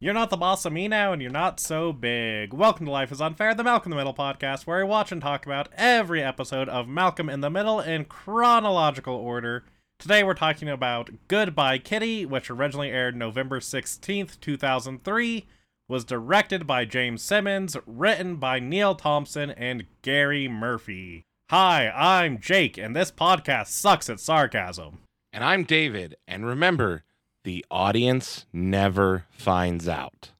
You're not the boss of me now, and you're not so big. Welcome to Life is Unfair, the Malcolm in the Middle podcast, where I watch and talk about every episode of Malcolm in the Middle in chronological order. Today we're talking about Goodbye Kitty, which originally aired November 16th, 2003, was directed by James Simmons, written by Neil Thompson and Gary Murphy. Hi, I'm Jake, and this podcast sucks at sarcasm. And I'm David, and remember, the audience never finds out.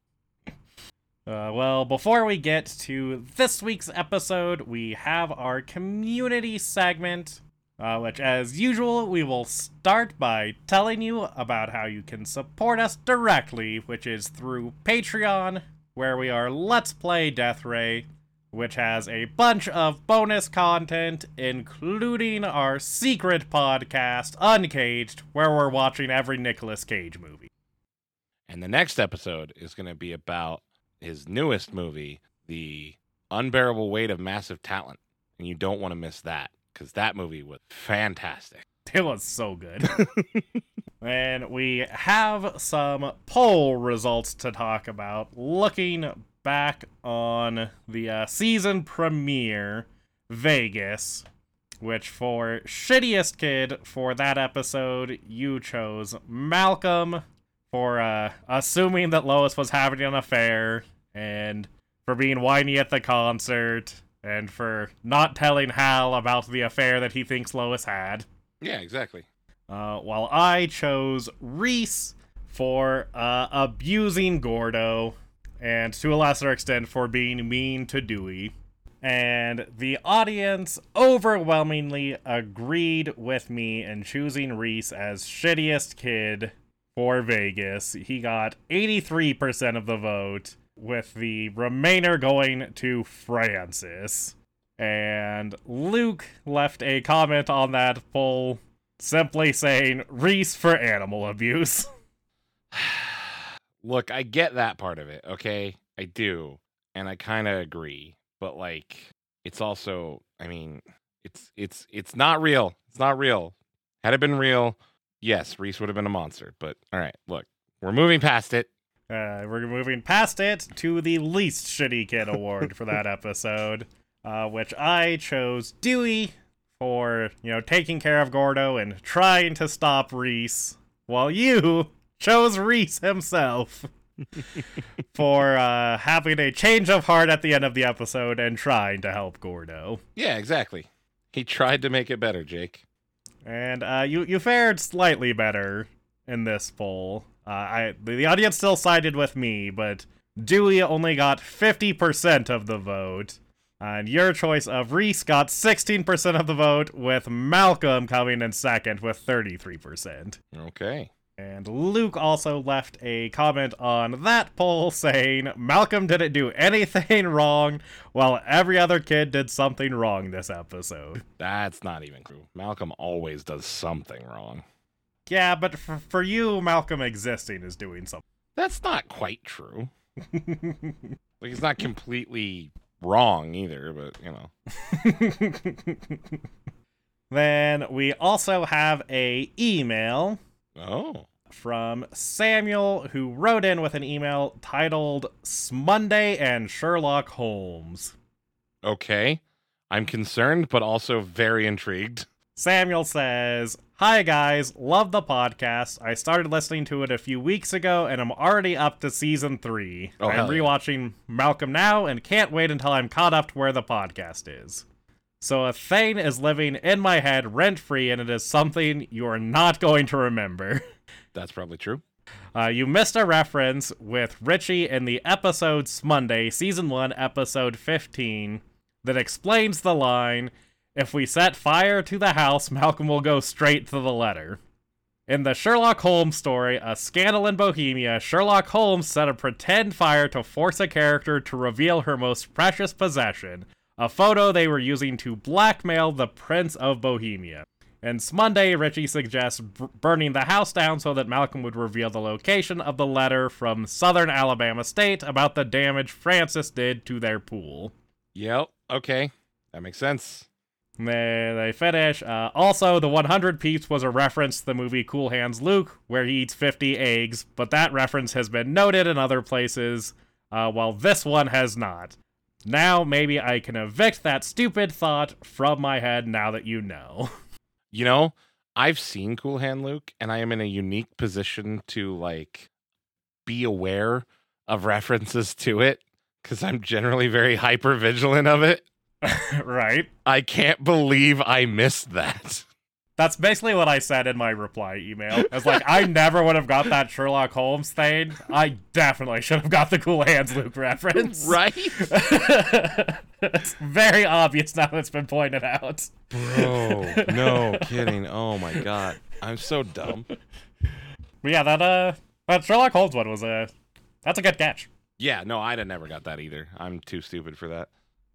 Uh, well, before we get to this week's episode, we have our community segment, uh, which, as usual, we will start by telling you about how you can support us directly, which is through Patreon, where we are Let's Play Death Ray, which has a bunch of bonus content, including our secret podcast, Uncaged, where we're watching every Nicolas Cage movie. And the next episode is going to be about his newest movie, The Unbearable Weight of Massive Talent. And you don't want to miss that because that movie was fantastic. It was so good. and we have some poll results to talk about looking back on the uh, season premiere, Vegas, which for shittiest kid for that episode, you chose Malcolm for uh, assuming that Lois was having an affair and for being whiny at the concert and for not telling Hal about the affair that he thinks Lois had. Yeah, exactly. Uh, while I chose Reese for uh, abusing Gordo and to a lesser extent for being mean to Dewey. And the audience overwhelmingly agreed with me in choosing Reese as shittiest kid for Vegas. He got 83% of the vote, with the remainder going to Francis. And Luke left a comment on that poll simply saying Reese for animal abuse. Look, I get that part of it, okay? I do. And I kind of agree. But like it's also, I mean, it's it's it's not real. It's not real. Had it been real, yes, Reese would have been a monster. But all right, look, we're moving past it. Uh, we're moving past it to the least shitty kid award for that episode, uh, which I chose Dewey for, you know, taking care of Gordo and trying to stop Reese, while you chose Reese himself for uh, having a change of heart at the end of the episode and trying to help Gordo. Yeah, exactly. He tried to make it better, Jake. And uh, you you fared slightly better in this poll. Uh, I the audience still sided with me, but Dewey only got fifty percent of the vote. And your choice of Reese got 16% of the vote, with Malcolm coming in second with 33%. Okay. And Luke also left a comment on that poll saying Malcolm didn't do anything wrong, while every other kid did something wrong this episode. That's not even true. Malcolm always does something wrong. Yeah, but for, for you, Malcolm existing is doing something. That's not quite true. like, he's not completely wrong either, but you know. then we also have a email Oh. From Samuel, who wrote in with an email titled Monday and Sherlock Holmes. Okay. I'm concerned, but also very intrigued. Samuel says, Hi guys, love the podcast. I started listening to it a few weeks ago and I'm already up to season three. Oh, I'm hell yeah. rewatching Malcolm now and can't wait until I'm caught up to where the podcast is. So a thing is living in my head rent free and it is something you are not going to remember. That's probably true. Uh, you missed a reference with Richie in the episode Monday, season 1, episode 15, that explains the line If we set fire to the house, Malcolm will go straight to the letter. In the Sherlock Holmes story, A Scandal in Bohemia, Sherlock Holmes set a pretend fire to force a character to reveal her most precious possession, a photo they were using to blackmail the Prince of Bohemia. And Monday, Richie suggests b- burning the house down so that Malcolm would reveal the location of the letter from southern Alabama State about the damage Francis did to their pool. Yep. Okay. That makes sense. They, they finish. Uh, also, the 100 peeps was a reference to the movie Cool Hands Luke, where he eats 50 eggs, but that reference has been noted in other places, uh, while this one has not. Now, maybe I can evict that stupid thought from my head now that you know. You know, I've seen Cool Hand Luke, and I am in a unique position to like be aware of references to it because I'm generally very hyper vigilant of it. right? I can't believe I missed that. That's basically what I said in my reply email. It's like I never would have got that Sherlock Holmes thing. I definitely should have got the Cool Hands Luke reference. Right? it's very obvious now that it's been pointed out. Bro, no kidding. Oh my god. I'm so dumb. But yeah, that uh that Sherlock Holmes one was a that's a good catch. Yeah, no, I'd have never got that either. I'm too stupid for that.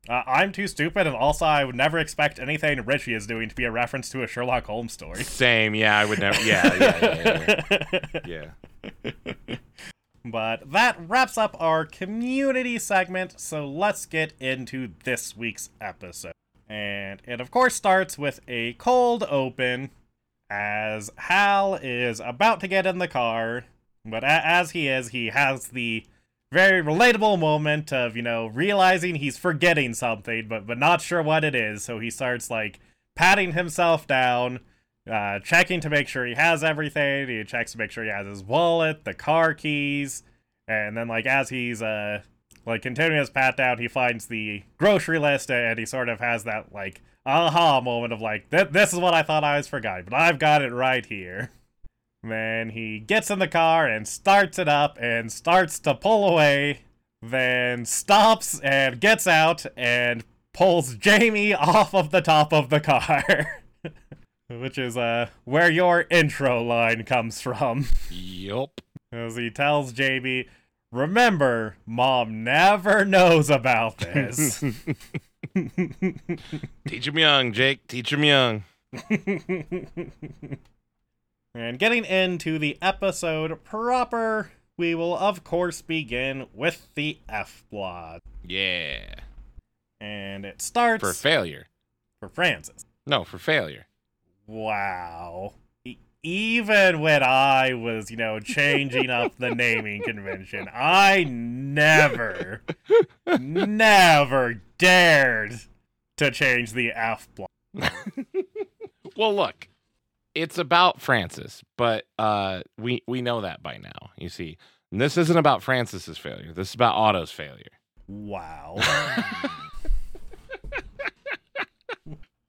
Uh, I'm too stupid, and also I would never expect anything Richie is doing to be a reference to a Sherlock Holmes story. Same, yeah, I would never. Yeah, yeah, yeah. yeah. yeah. But that wraps up our community segment, so let's get into this week's episode. And it, of course, starts with a cold open as Hal is about to get in the car, but a- as he is, he has the very relatable moment of, you know, realizing he's forgetting something, but, but not sure what it is, so he starts, like, patting himself down uh, checking to make sure he has everything. He checks to make sure he has his wallet, the car keys, and then like as he's uh like continuing his pat down, he finds the grocery list and he sort of has that like aha moment of like th- this is what I thought I was forgetting, but I've got it right here. Then he gets in the car and starts it up and starts to pull away, then stops and gets out and pulls Jamie off of the top of the car. which is uh where your intro line comes from. Yup. As he tells Jamie, remember, mom never knows about this. Teach him young, Jake. Teach him young. And getting into the episode proper, we will of course begin with the F plot. Yeah. And it starts For failure. for Francis. No, for failure. Wow. Even when I was, you know, changing up the naming convention, I never, never dared to change the F block. Well, look, it's about Francis, but uh, we we know that by now. You see, and this isn't about Francis's failure. This is about Otto's failure. Wow.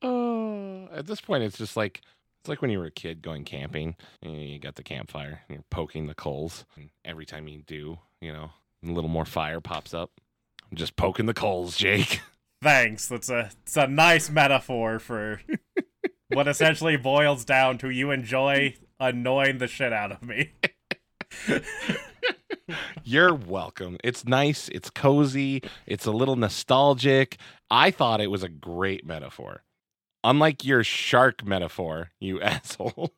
Uh, at this point, it's just like it's like when you were a kid going camping. and You got the campfire, and you're poking the coals. And every time you do, you know, a little more fire pops up. I'm just poking the coals, Jake. Thanks. That's a it's a nice metaphor for what essentially boils down to you enjoy annoying the shit out of me. You're welcome. It's nice. It's cozy. It's a little nostalgic. I thought it was a great metaphor. Unlike your shark metaphor, you asshole.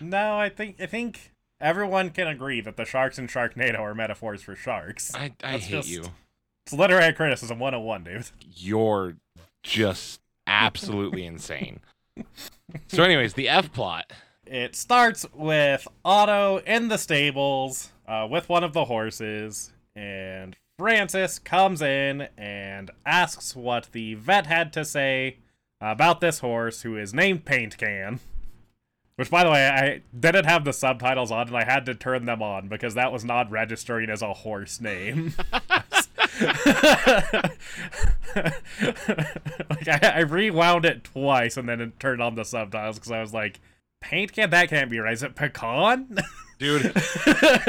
No, I think I think everyone can agree that the sharks in Sharknado are metaphors for sharks. I, I hate just- you. It's literary criticism 101, dude. You're just absolutely insane. So, anyways, the F plot. It starts with Otto in the stables uh, with one of the horses, and Francis comes in and asks what the vet had to say about this horse, who is named Paint Can. Which, by the way, I didn't have the subtitles on, and I had to turn them on because that was not registering as a horse name. like I, I rewound it twice and then it turned on the subtitles because I was like, "Paint can that can't be right? Is it pecan?" Dude,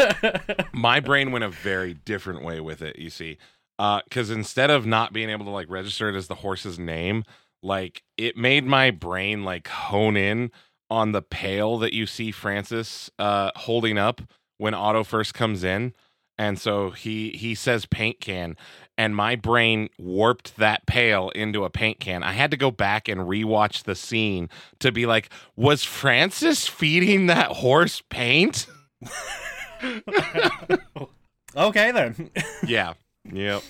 my brain went a very different way with it, you see. Because instead of not being able to like register it as the horse's name, like it made my brain like hone in on the pail that you see Francis uh, holding up when Otto first comes in. And so he he says paint can, and my brain warped that pail into a paint can. I had to go back and rewatch the scene to be like, was Francis feeding that horse paint? okay then. yeah. Yep.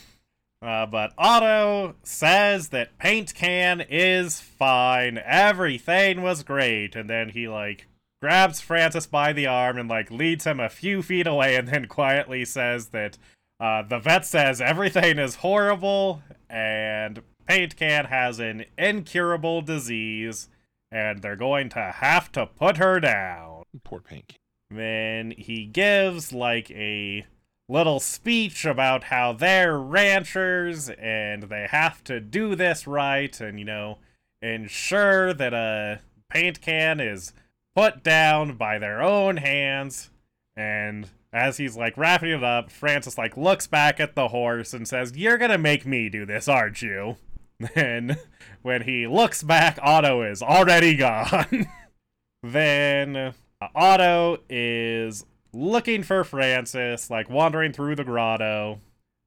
Uh, but Otto says that Paint Can is fine. Everything was great. And then he, like, grabs Francis by the arm and, like, leads him a few feet away and then quietly says that uh, the vet says everything is horrible and Paint Can has an incurable disease and they're going to have to put her down. Poor Pink. Then he gives, like, a little speech about how they're ranchers and they have to do this right and you know ensure that a paint can is put down by their own hands. And as he's like wrapping it up francis like looks back at the horse and says you're gonna make me do this aren't you? And when he looks back otto is already gone. Then otto is looking for Francis, like wandering through the grotto,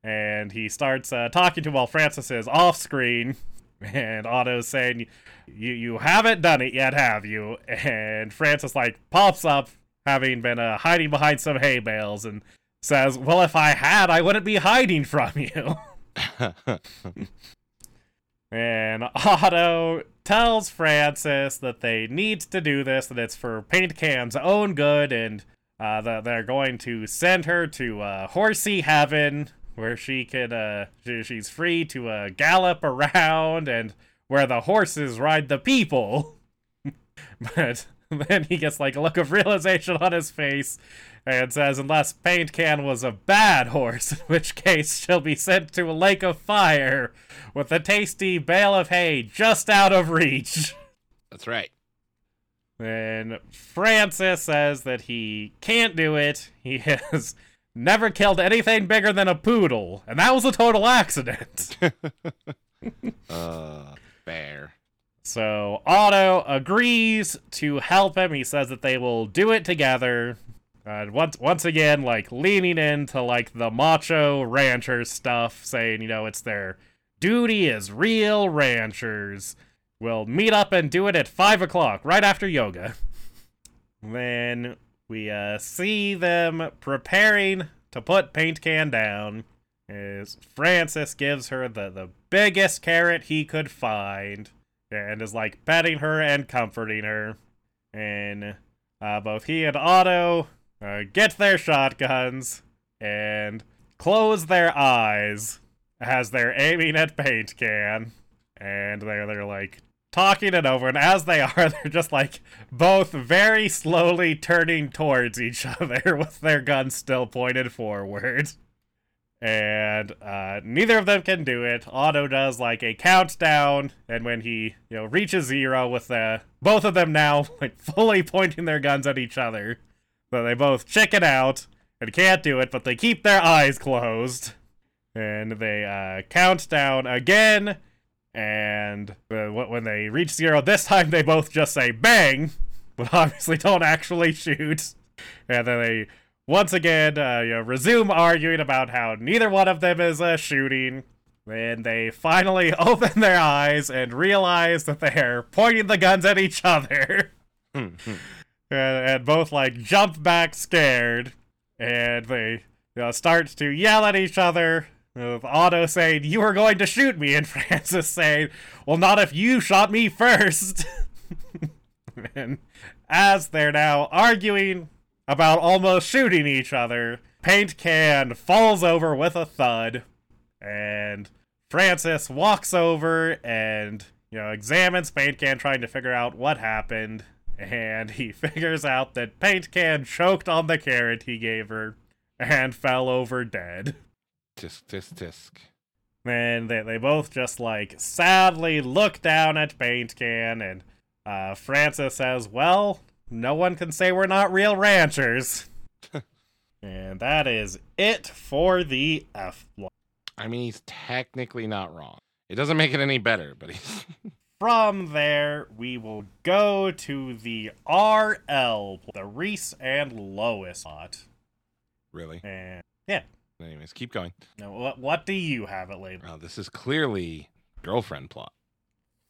and he starts uh, talking to him while Francis is off screen. And Otto's saying, "You you haven't done it yet, have you?" And Francis like pops up, having been uh, hiding behind some hay bales, and says, "Well, if I had, I wouldn't be hiding from you." and Otto tells Francis that they need to do this, that it's for Paint Can's own good, and uh, that they're going to send her to uh, Horsey Heaven, where she could, uh, she, she's free to uh, gallop around and where the horses ride the people. but then he gets like a look of realization on his face and says, unless Paint Can was a bad horse, in which case she'll be sent to a lake of fire with a tasty bale of hay just out of reach. That's right. Then Francis says that he can't do it. He has never killed anything bigger than a poodle, and that was a total accident. uh, So Otto agrees to help him. He says that they will do it together. Uh, once once again, like leaning into like the macho rancher stuff, saying you know it's their duty as real ranchers. We'll meet up and do it at 5 o'clock, right after yoga. then we uh, see them preparing to put Paint Can down. As Francis gives her the, the biggest carrot he could find and is like petting her and comforting her. And uh, both he and Otto uh, get their shotguns and close their eyes as they're aiming at Paint Can. And they're, they're like talking it over, and as they are, they're just like both very slowly turning towards each other with their guns still pointed forward. And uh, neither of them can do it. Otto does like a countdown, and when he you know reaches zero, with the both of them now like fully pointing their guns at each other, so they both chicken out and can't do it, but they keep their eyes closed. And they uh, count down again, and uh, when they reach zero this time they both just say bang but obviously don't actually shoot and then they once again uh, you know, resume arguing about how neither one of them is uh, shooting. And they finally open their eyes and realize that they're pointing the guns at each other. And, and both like jump back scared. And they you know, start to yell at each other with Otto saying, You were going to shoot me, and Francis saying, Well, not if you shot me first. and as they're now arguing about almost shooting each other, Paint Can falls over with a thud, and Francis walks over and, you know, examines Paint Can, trying to figure out what happened. And he figures out that Paint Can choked on the carrot he gave her and fell over dead. Tisk, tisk, tisk. And they, they both just like sadly look down at Paint Can, and uh, Francis says, Well, no one can say we're not real ranchers. and that is it for the F block. I mean, he's technically not wrong. It doesn't make it any better, but he's. From there, we will go to the RL, the Reese and Lois plot. really? And yeah, Anyways, keep going. now what what do you have it labeled? Wow, this is clearly girlfriend plot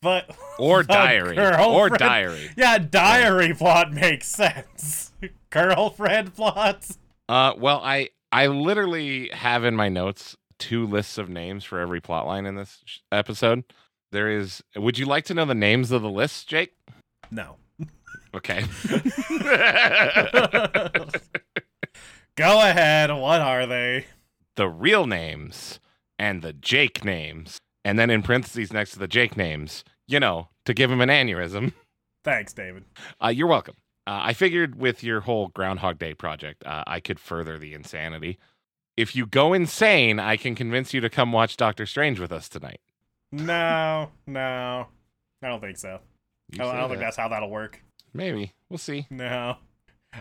But or diary or diary. yeah, diary plot makes sense. Girlfriend plots. Uh, well, I I literally have in my notes two lists of names for every plot line in this sh- episode. There is. Would you like to know the names of the lists, Jake? No. Okay. Go ahead. What are they? the real names and the Jake names, and then in parentheses next to the Jake names, you know, to give him an aneurysm. Thanks, David. Uh, you're welcome. Uh, I figured with your whole Groundhog Day project, uh, I could further the insanity. If you go insane, I can convince you to come watch Doctor Strange with us tonight. No, no. I don't think so. You I, I don't think that's how that'll work. Maybe. We'll see. No.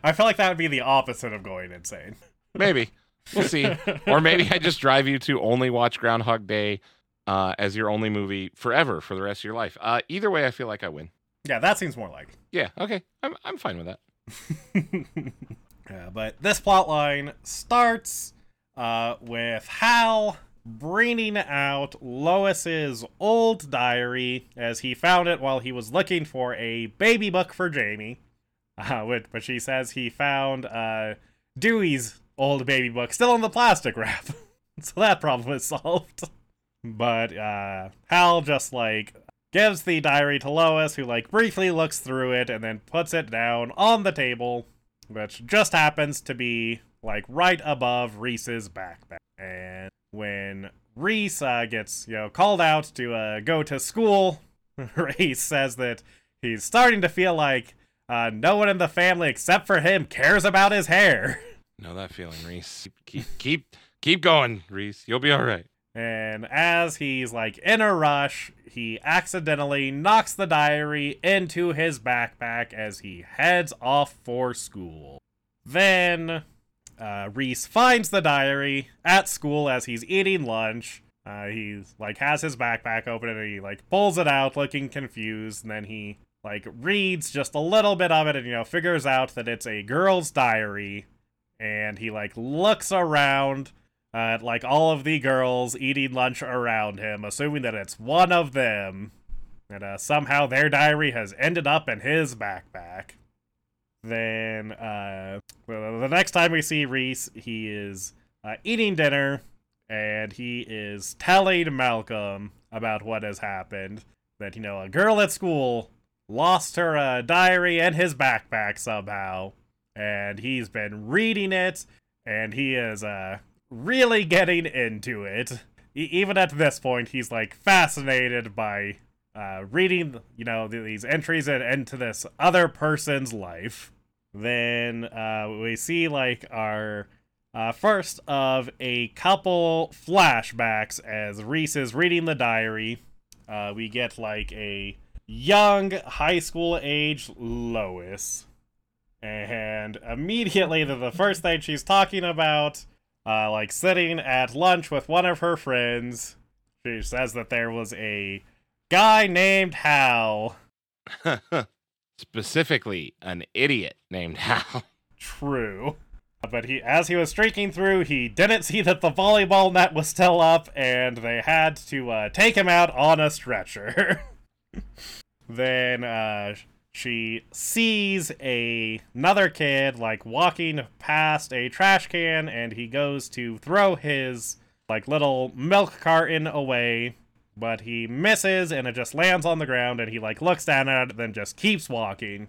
I feel like that would be the opposite of going insane. Maybe. We'll see. or maybe I just drive you to only watch Groundhog Day uh, as your only movie forever for the rest of your life. Uh, either way, I feel like I win. yeah, that seems more like. Yeah, okay. I'm, I'm fine with that. yeah, but this plot line starts uh, with Hal bringing out Lois's old diary as he found it while he was looking for a baby book for Jamie. Uh, which, but she says he found uh, Dewey's old baby book still in the plastic wrap. so that problem is solved. But uh, Hal just like gives the diary to Lois, who like briefly looks through it and then puts it down on the table, which just happens to be like right above Reese's backpack. And when Reese uh, gets you know called out to uh, go to school, Reese says that he's starting to feel like uh, no one in the family except for him cares about his hair. Know that feeling, Reese. Keep keep keep going, Reese. You'll be all right. And as he's like in a rush, he accidentally knocks the diary into his backpack as he heads off for school. Then uh, Reese finds the diary at school as he's eating lunch. Uh, he's like has his backpack open and he like pulls it out, looking confused. And then he like reads just a little bit of it and you know figures out that it's a girl's diary. And he like looks around at like all of the girls eating lunch around him, assuming that it's one of them. And uh, somehow their diary has ended up in his backpack. Then uh, the next time we see Reese, he is uh, eating dinner and he is telling Malcolm about what has happened. That, you know, a girl at school lost her uh, diary and his backpack somehow. And he's been reading it, and he is uh, really getting into it. E- even at this point, he's like fascinated by uh, reading, you know, th- these entries in- into this other person's life. Then uh, we see like our uh, first of a couple flashbacks as Reese is reading the diary. Uh, we get like a young high school age Lois. And immediately, the, the first thing she's talking about, uh, like sitting at lunch with one of her friends, she says that there was a guy named Hal. Specifically, an idiot named Hal. True. But he, as he was streaking through, he didn't see that the volleyball net was still up, and they had to uh, take him out on a stretcher. then uh, she sees a another kid like walking past a trash can, and he goes to throw his like little milk carton away, but he misses, and it just lands on the ground, and he like looks down at it, then just keeps walking.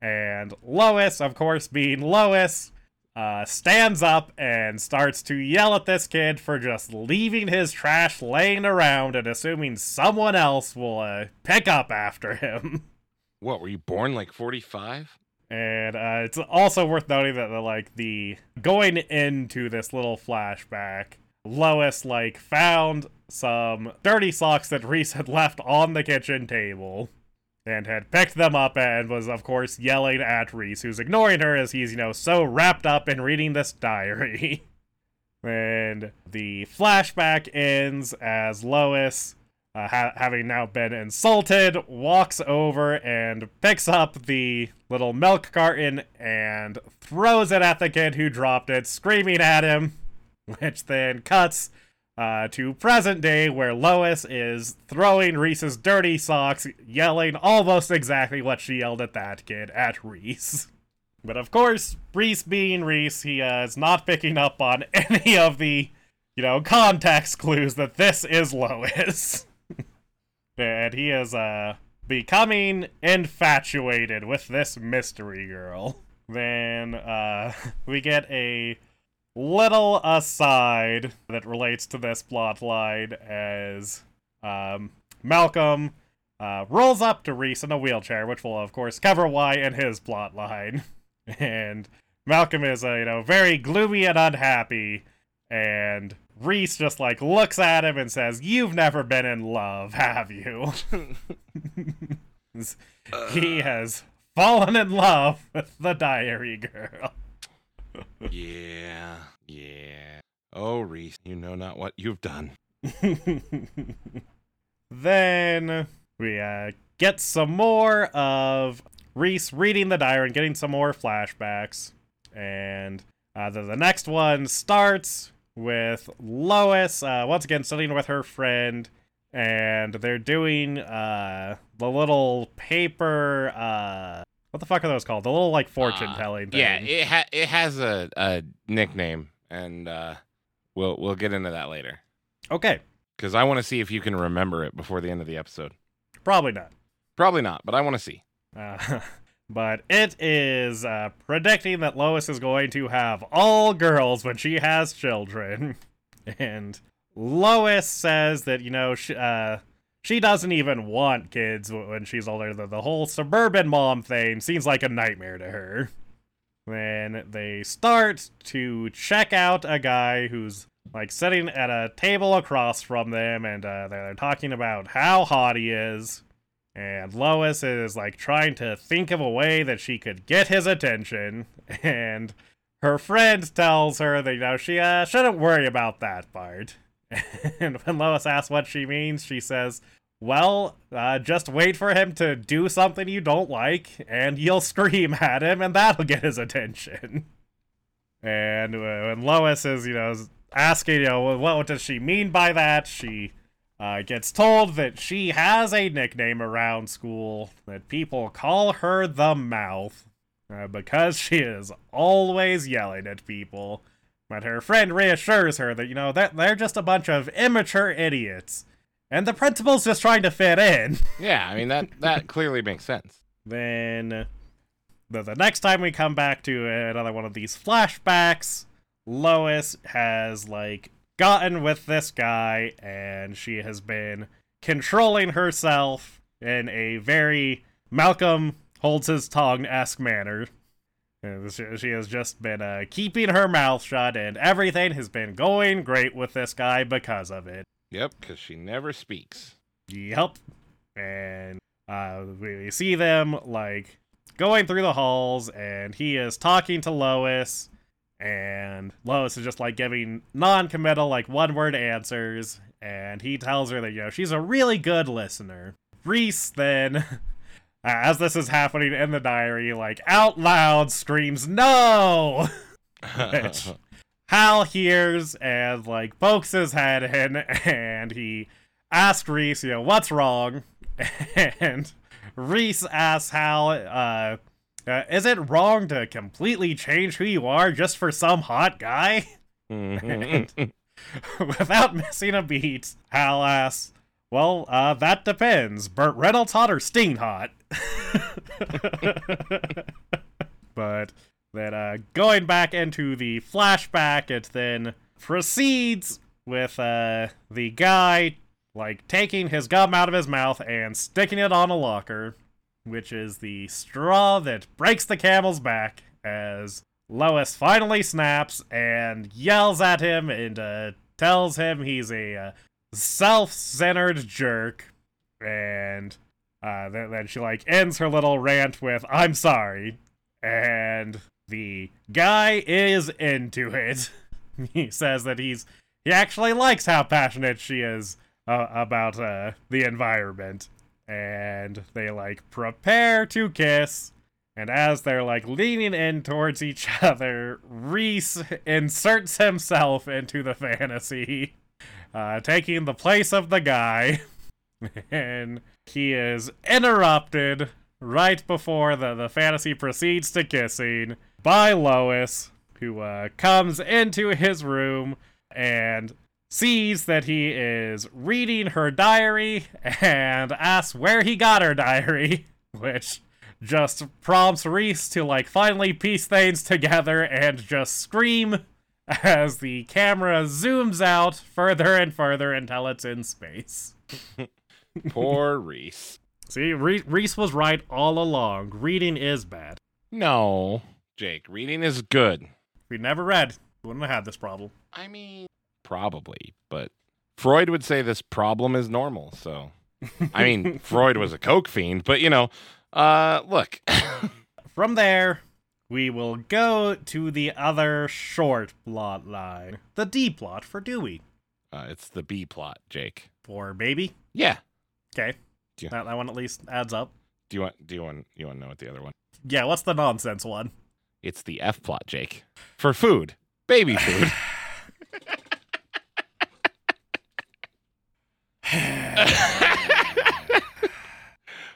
And Lois, of course, being Lois, uh, stands up and starts to yell at this kid for just leaving his trash laying around and assuming someone else will uh, pick up after him. What, were you born like 45? And uh, it's also worth noting that, the, like, the going into this little flashback, Lois, like, found some dirty socks that Reese had left on the kitchen table and had picked them up and was, of course, yelling at Reese, who's ignoring her as he's, you know, so wrapped up in reading this diary. and the flashback ends as Lois, uh, ha- having now been insulted, walks over and picks up the little milk carton and throws it at the kid who dropped it, screaming at him, which then cuts uh, to present day where Lois is throwing Reese's dirty socks, yelling almost exactly what she yelled at that kid at Reese. But of course, Reese being Reese, he uh, is not picking up on any of the you know, context clues that this is Lois. And he is uh becoming infatuated with this mystery girl. Then uh we get a little aside that relates to this plot line as um Malcolm uh, rolls up to Reese in a wheelchair, which will of course cover why in his plot line. and Malcolm is, uh, you know, very gloomy and unhappy, and Reese just like looks at him and says, "You've never been in love, have you?" he has fallen in love with the diary girl. yeah, yeah. Oh, Reese, you know not what you've done. then we uh, get some more of Reese reading the diary and getting some more flashbacks. And uh, the, the next one starts with Lois uh, once again studying with her friend, and they're doing uh, the little paper. Uh, what the fuck are those called? The little like fortune telling thing. Yeah, it ha- it has a, a nickname, and uh, we'll we'll get into that later. Okay. Because I want to see if you can remember it before the end of the episode. Probably not. Probably not, but I want to see. But it is uh, predicting that Lois is going to have all girls when she has children. and Lois says that, you know, she, uh, she doesn't even want kids when she's older. The, the whole suburban mom thing seems like a nightmare to her. Then they start to check out a guy who's like sitting at a table across from them, and uh, they're talking about how hot he is. And Lois is like trying to think of a way that she could get his attention, and her friend tells her that you know she uh, shouldn't worry about that part. and when Lois asks what she means, she says, "Well, uh, just wait for him to do something you don't like, and you'll scream at him, and that'll get his attention." And uh, when Lois is, you know, asking, you know, what does she mean by that? She uh, gets told that she has a nickname around school, that people call her the Mouth, uh, because she is always yelling at people. But her friend reassures her that, you know, that they're just a bunch of immature idiots. And the principal's just trying to fit in. Yeah, I mean, that, that clearly makes sense. Then, the, the next time we come back to another one of these flashbacks, Lois has like gotten with this guy and she has been controlling herself in a very Malcolm holds his tongue esque manner. She has just been uh, keeping her mouth shut, and everything has been going great with this guy because of it. Yep, because she never speaks. Yep. And uh, we see them like going through the halls, and he is talking to Lois, and Lois is just like giving non-committal like one-word answers and he tells her that you know she's a really good listener. Reese then as this is happening in the diary like out loud screams no which Hal hears and like pokes his head in and he asks Reese, you know, what's wrong? And Reese asks Hal, uh, uh, is it wrong to completely change who you are just for some hot guy? and without missing a beat, Hal asks, Well, uh, that depends. Burt Reynolds hot or Sting hot? but then uh, going back into the flashback, it then proceeds with uh, the guy like taking his gum out of his mouth and sticking it on a locker which is the straw that breaks the camel's back as Lois finally snaps and yells at him and uh, tells him he's a uh, self-centered jerk. And uh, then, then she like ends her little rant with i'm sorry. And the guy is into it. He says that he's he actually likes how passionate she is uh, about uh, the environment and they like prepare to kiss. And as they're like leaning in towards each other, Reese inserts himself into the fantasy, uh, taking the place of the guy. and he is interrupted right before the, the fantasy proceeds to kissing by Lois, who uh, comes into his room and sees that he is reading her diary and asks where he got her diary, which just prompts Reese to like finally piece things together and just scream as the camera zooms out further and further until it's in space. Poor Reese. See, Re- Reese was right all along. Reading is bad. No, Jake, reading is good. If we never read, we wouldn't have had this problem. I mean, probably, but Freud would say this problem is normal. So, I mean, Freud was a coke fiend, but you know, uh, look. From there, we will go to the other short plot line the D plot for Dewey. uh, it's the B plot, Jake. For baby. Yeah. Okay. Yeah. That, that one at least adds up. Do you want? Do you want? You want to know what the other one? Yeah, what's the nonsense one? It's the F plot, Jake. For food, baby food.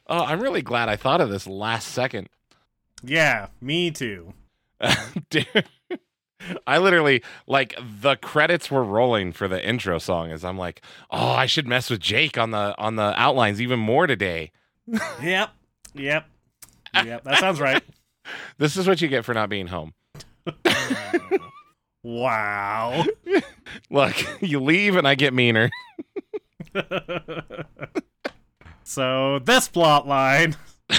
oh, I'm really glad I thought of this last second. Yeah, me too. Dude, I literally like the credits were rolling for the intro song as I'm like, oh, I should mess with Jake on the on the outlines even more today. Yep. Yep. Yep. That sounds right. This is what you get for not being home. Wow. Look, you leave and I get meaner. so this plot line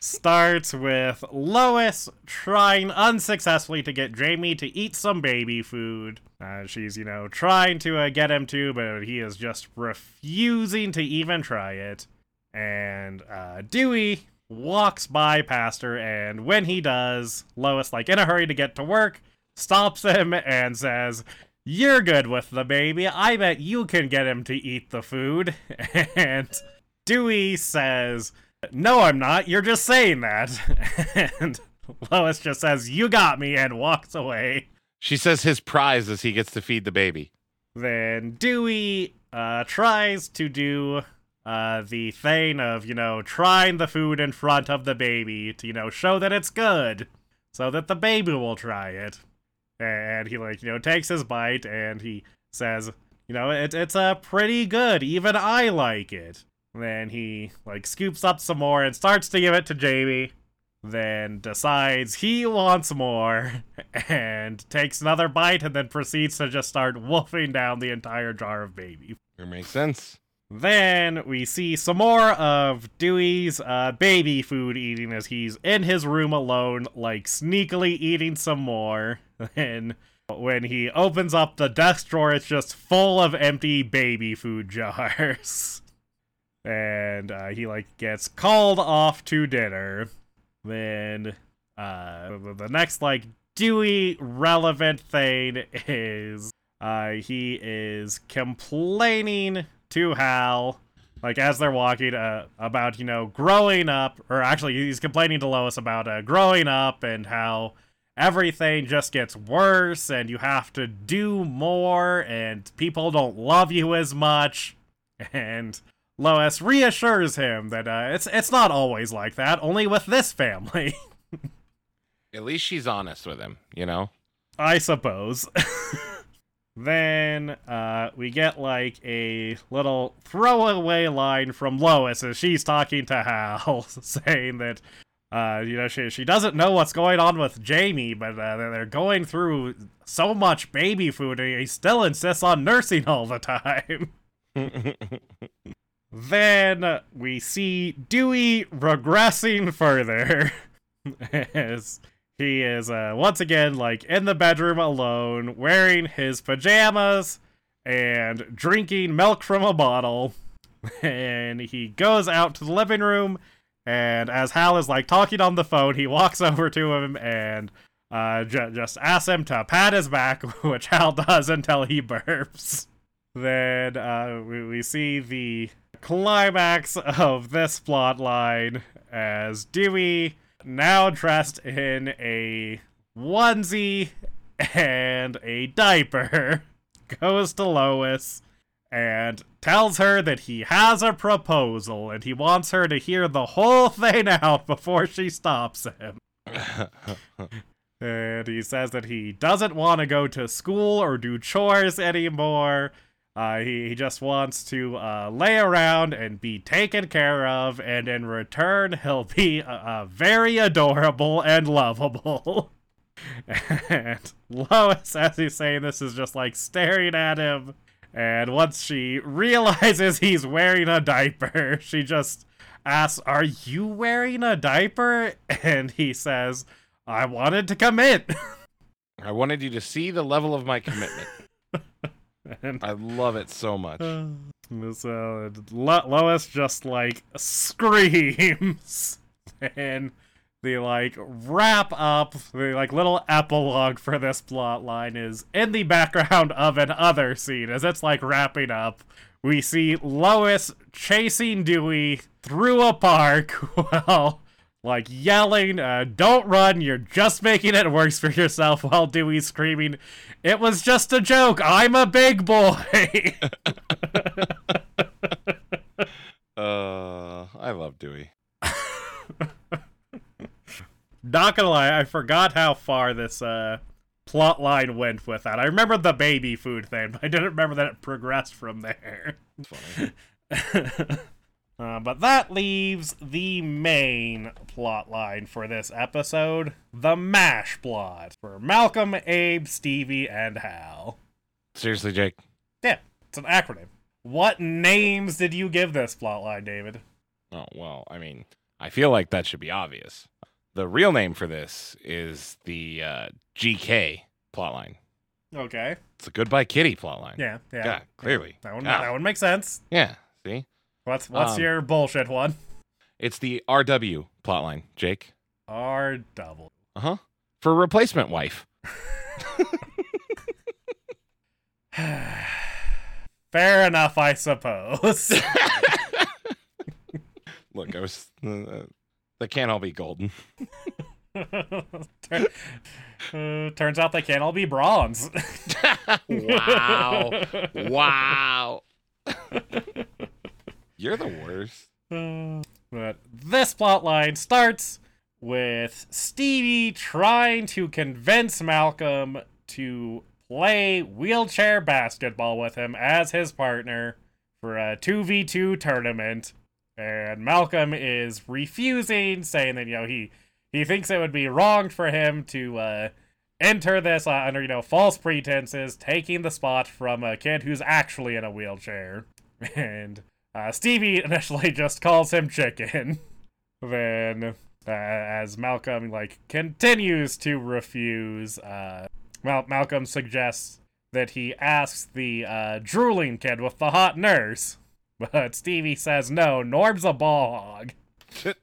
starts with Lois trying unsuccessfully to get Jamie to eat some baby food. Uh, she's, you know, trying to uh, get him to, but he is just refusing to even try it. And uh, Dewey walks by past her, and when he does, Lois, like in a hurry to get to work, stops him and says, You're good with the baby. I bet you can get him to eat the food. And Dewey says, No, I'm not. You're just saying that. And Lois just says, You got me, and walks away. She says his prize is he gets to feed the baby. Then Dewey uh, tries to do uh, the thing of, you know, trying the food in front of the baby to, you know, show that it's good so that the baby will try it. And he, like, you know, takes his bite and he says, you know, it, it's uh, pretty good. Even I like it. Then he, like, scoops up some more and starts to give it to Jamie. Then decides he wants more and takes another bite and then proceeds to just start wolfing down the entire jar of baby. It makes sense. Then we see some more of Dewey's uh, baby food eating as he's in his room alone, like sneakily eating some more. And when he opens up the desk drawer, it's just full of empty baby food jars. And uh, he like gets called off to dinner. Then uh, the- next like Dewey relevant thing is uh, he is complaining to Hal, like as they're walking, uh, about you know growing up, or actually he's complaining to Lois about uh, growing up and how everything just gets worse and you have to do more and people don't love you as much. And Lois reassures him that uh, it's it's not always like that, only with this family. At least she's honest with him, you know? I suppose. then uh, we get like a little throwaway line from Lois as she's talking to Hal, saying that uh, you know she she doesn't know what's going on with Jamie, but uh, they're going through so much baby food, and he still insists on nursing all the time. Then we see Dewey regressing further as he is uh, once again like in the bedroom alone, wearing his pajamas and drinking milk from a bottle. And he goes out to the living room, and as Hal is like talking on the phone, he walks over to him and uh, ju- just asks him to pat his back, which Hal does until he burps. Then uh, we, we see the climax of this plot line as Dewey, now dressed in a onesie and a diaper, goes to Lois and tells her that he has a proposal and he wants her to hear the whole thing out before she stops him. And he says that he doesn't want to go to school or do chores anymore. Uh, he, he just wants to uh, lay around and be taken care of, and in return, he'll be uh, uh, very adorable and lovable. and Lois, as he's saying this, is just like staring at him. And once she realizes he's wearing a diaper, she just asks, Are you wearing a diaper? And he says, I wanted to commit. I wanted you to see the level of my commitment. and I love it so much. so Lo- Lois just like screams. and the like wrap up, the like little epilogue for this plot line is in the background of an other scene as it's like wrapping up. We see Lois chasing Dewey through a park while like yelling, uh, "Don't run! You're just making it worse for yourself." While Dewey's screaming, "It was just a joke! I'm a big boy." Uh, I love Dewey. Not gonna lie, I forgot how far this uh, plot line went with that. I remember the baby food thing, but I didn't remember that it progressed from there. Funny. Uh, but that leaves the main plot line for this episode the MASH plot for Malcolm, Abe, Stevie, and Hal. Seriously, Jake. Yeah, it's an acronym. What names did you give this plot line, David? Oh well, I mean, I feel like that should be obvious. The real name for this is the uh, GK plotline. Okay. It's a Goodbye Kitty plotline. Yeah, yeah. Yeah, clearly. That would, Yeah. that would make sense. Yeah. See, What's what's Um, your bullshit one? it's the RW plotline, Jake. R double. Uh huh. For replacement wife. Fair enough, I suppose. Look, I was. Uh, they can't all be golden. Tur- uh, turns out they can't all be bronze. wow. Wow. You're the worst. but this plotline starts with Stevie trying to convince Malcolm to play wheelchair basketball with him as his partner for a 2v2 tournament. And Malcolm is refusing, saying that, you know, he, he thinks it would be wrong for him to uh, enter this uh, under, you know, false pretenses, taking the spot from a kid who's actually in a wheelchair. And uh, Stevie initially just calls him chicken. then, uh, as Malcolm like continues to refuse, uh, Mal- Malcolm suggests that he asks the uh, drooling kid with the hot nurse. But Stevie says no, Norm's a ball hog.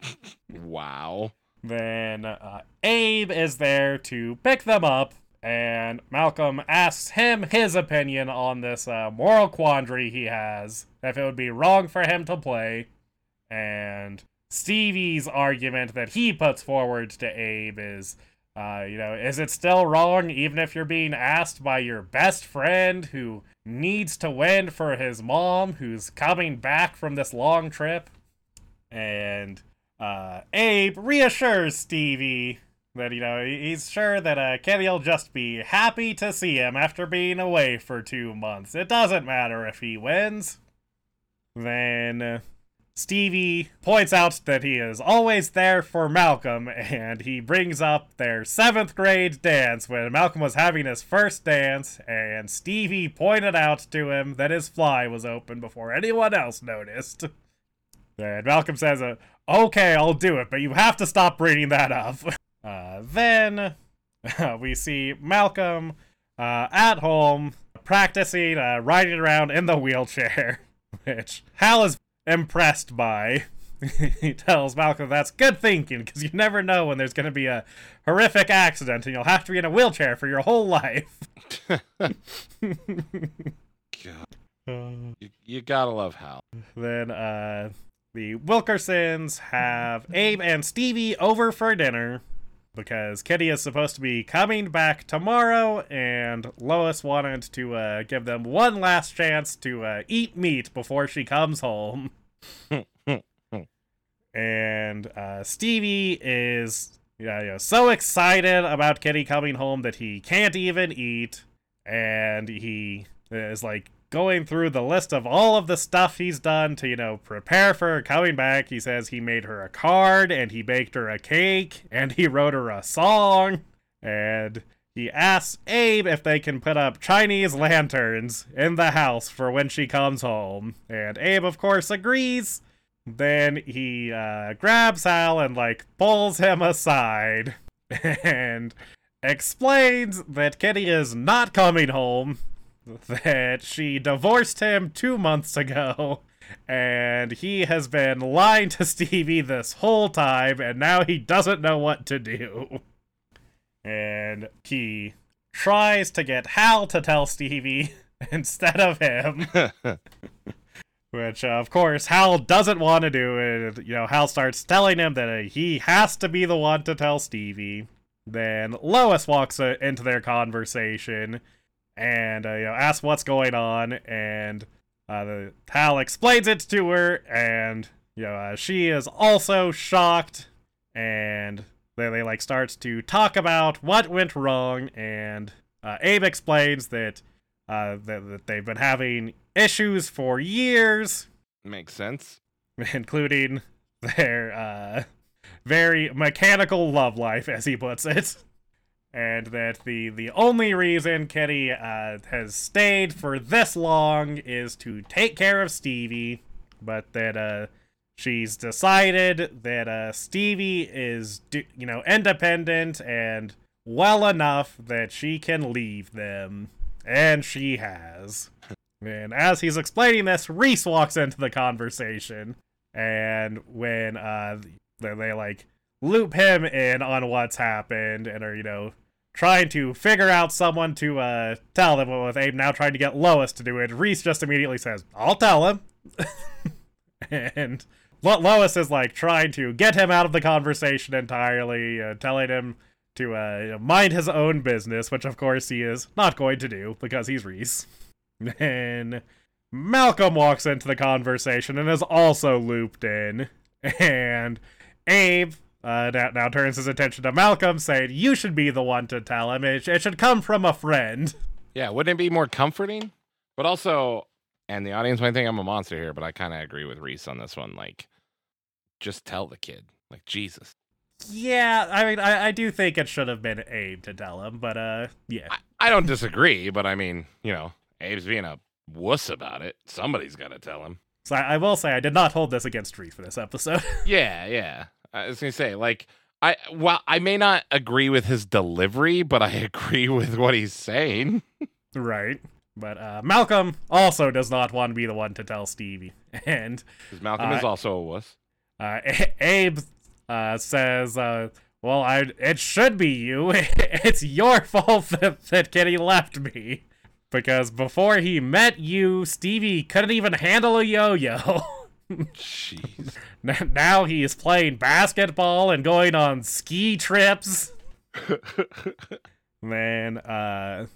wow. Then uh, Abe is there to pick them up, and Malcolm asks him his opinion on this uh, moral quandary he has, if it would be wrong for him to play. And Stevie's argument that he puts forward to Abe is, uh, you know, is it still wrong even if you're being asked by your best friend who needs to win for his mom who's coming back from this long trip? And uh, Abe reassures Stevie that, you know, he's sure that uh, Kitty'll just be happy to see him after being away for two months. It doesn't matter if he wins. Then uh, Stevie points out that he is always there for Malcolm, and he brings up their seventh grade dance when Malcolm was having his first dance, and Stevie pointed out to him that his fly was open before anyone else noticed. And Malcolm says, uh, okay, I'll do it, but you have to stop bringing that up. Uh, then we see Malcolm uh, at home practicing uh, riding around in the wheelchair, which Hal is impressed by. he tells Malcolm that's good thinking because you never know when there's going to be a horrific accident and you'll have to be in a wheelchair for your whole life. God. You, you gotta love Hal. Then uh the Wilkersons have Abe and Stevie over for dinner because Kitty is supposed to be coming back tomorrow and Lois wanted to uh, give them one last chance to uh, eat meat before she comes home. and uh, Stevie is yeah, so excited about Kitty coming home that he can't even eat, and he is like going through the list of all of the stuff he's done to, you know, prepare for coming back. He says he made her a card and he baked her a cake and he wrote her a song and he asks Abe if they can put up Chinese lanterns in the house for when she comes home. And Abe, of course, agrees. Then he uh, grabs Hal and, like, pulls him aside and explains that Kitty is not coming home that she divorced him two months ago, and he has been lying to Stevie this whole time, and now he doesn't know what to do. And he tries to get Hal to tell Stevie instead of him. Which, uh, of course, Hal doesn't want to do it. You know, Hal starts telling him that uh, he has to be the one to tell Stevie. Then Lois walks uh, into their conversation and uh, you know asks what's going on, and uh, the Hal explains it to her, and you know uh, she is also shocked, and they, they like starts to talk about what went wrong, and uh, Abe explains that, uh, that that they've been having issues for years, Makes sense. including their uh, very mechanical love life, as he puts it and that the the only reason Kitty uh, has stayed for this long is to take care of Stevie, but that uh, she's decided that uh, Stevie is you know independent and well enough that she can leave them, and she has. And as he's explaining this, Reese walks into the conversation, and when uh they, they like loop him in on what's happened and are you know trying to figure out someone to uh, tell them with Abe now trying to get Lois to do it. Reese just immediately says, I'll tell him. and Lo- Lois is like trying to get him out of the conversation entirely, uh, telling him to uh, mind his own business, which of course he is not going to do because he's Reese. Then Malcolm walks into the conversation and is also looped in. And Abe uh, now, now turns his attention to Malcolm, saying, You should be the one to tell him. It, it should come from a friend. Yeah, wouldn't it be more comforting? But also, and the audience might think I'm a monster here, but I kind of agree with Reese on this one. Like, just tell the kid. Like, Jesus. Yeah, I mean, I, I do think it should have been Abe to tell him, but uh, yeah. I, I don't disagree, but I mean, you know, Abe's being a wuss about it. Somebody's got to tell him. So I, I will say I did not hold this against Reese for this episode. Yeah, yeah. I was gonna say, like, I well, I may not agree with his delivery, but I agree with what he's saying. right. But uh, Malcolm also does not want to be the one to tell Stevie. And Because Malcolm Uh, is also a wuss. Uh, Abe uh, says, uh, Well, I, it should be you. it's your fault that, that Kitty left me. Because before he met you, Stevie couldn't even handle a yo yo. Jeez. Now he is playing basketball and going on ski trips. then, uh,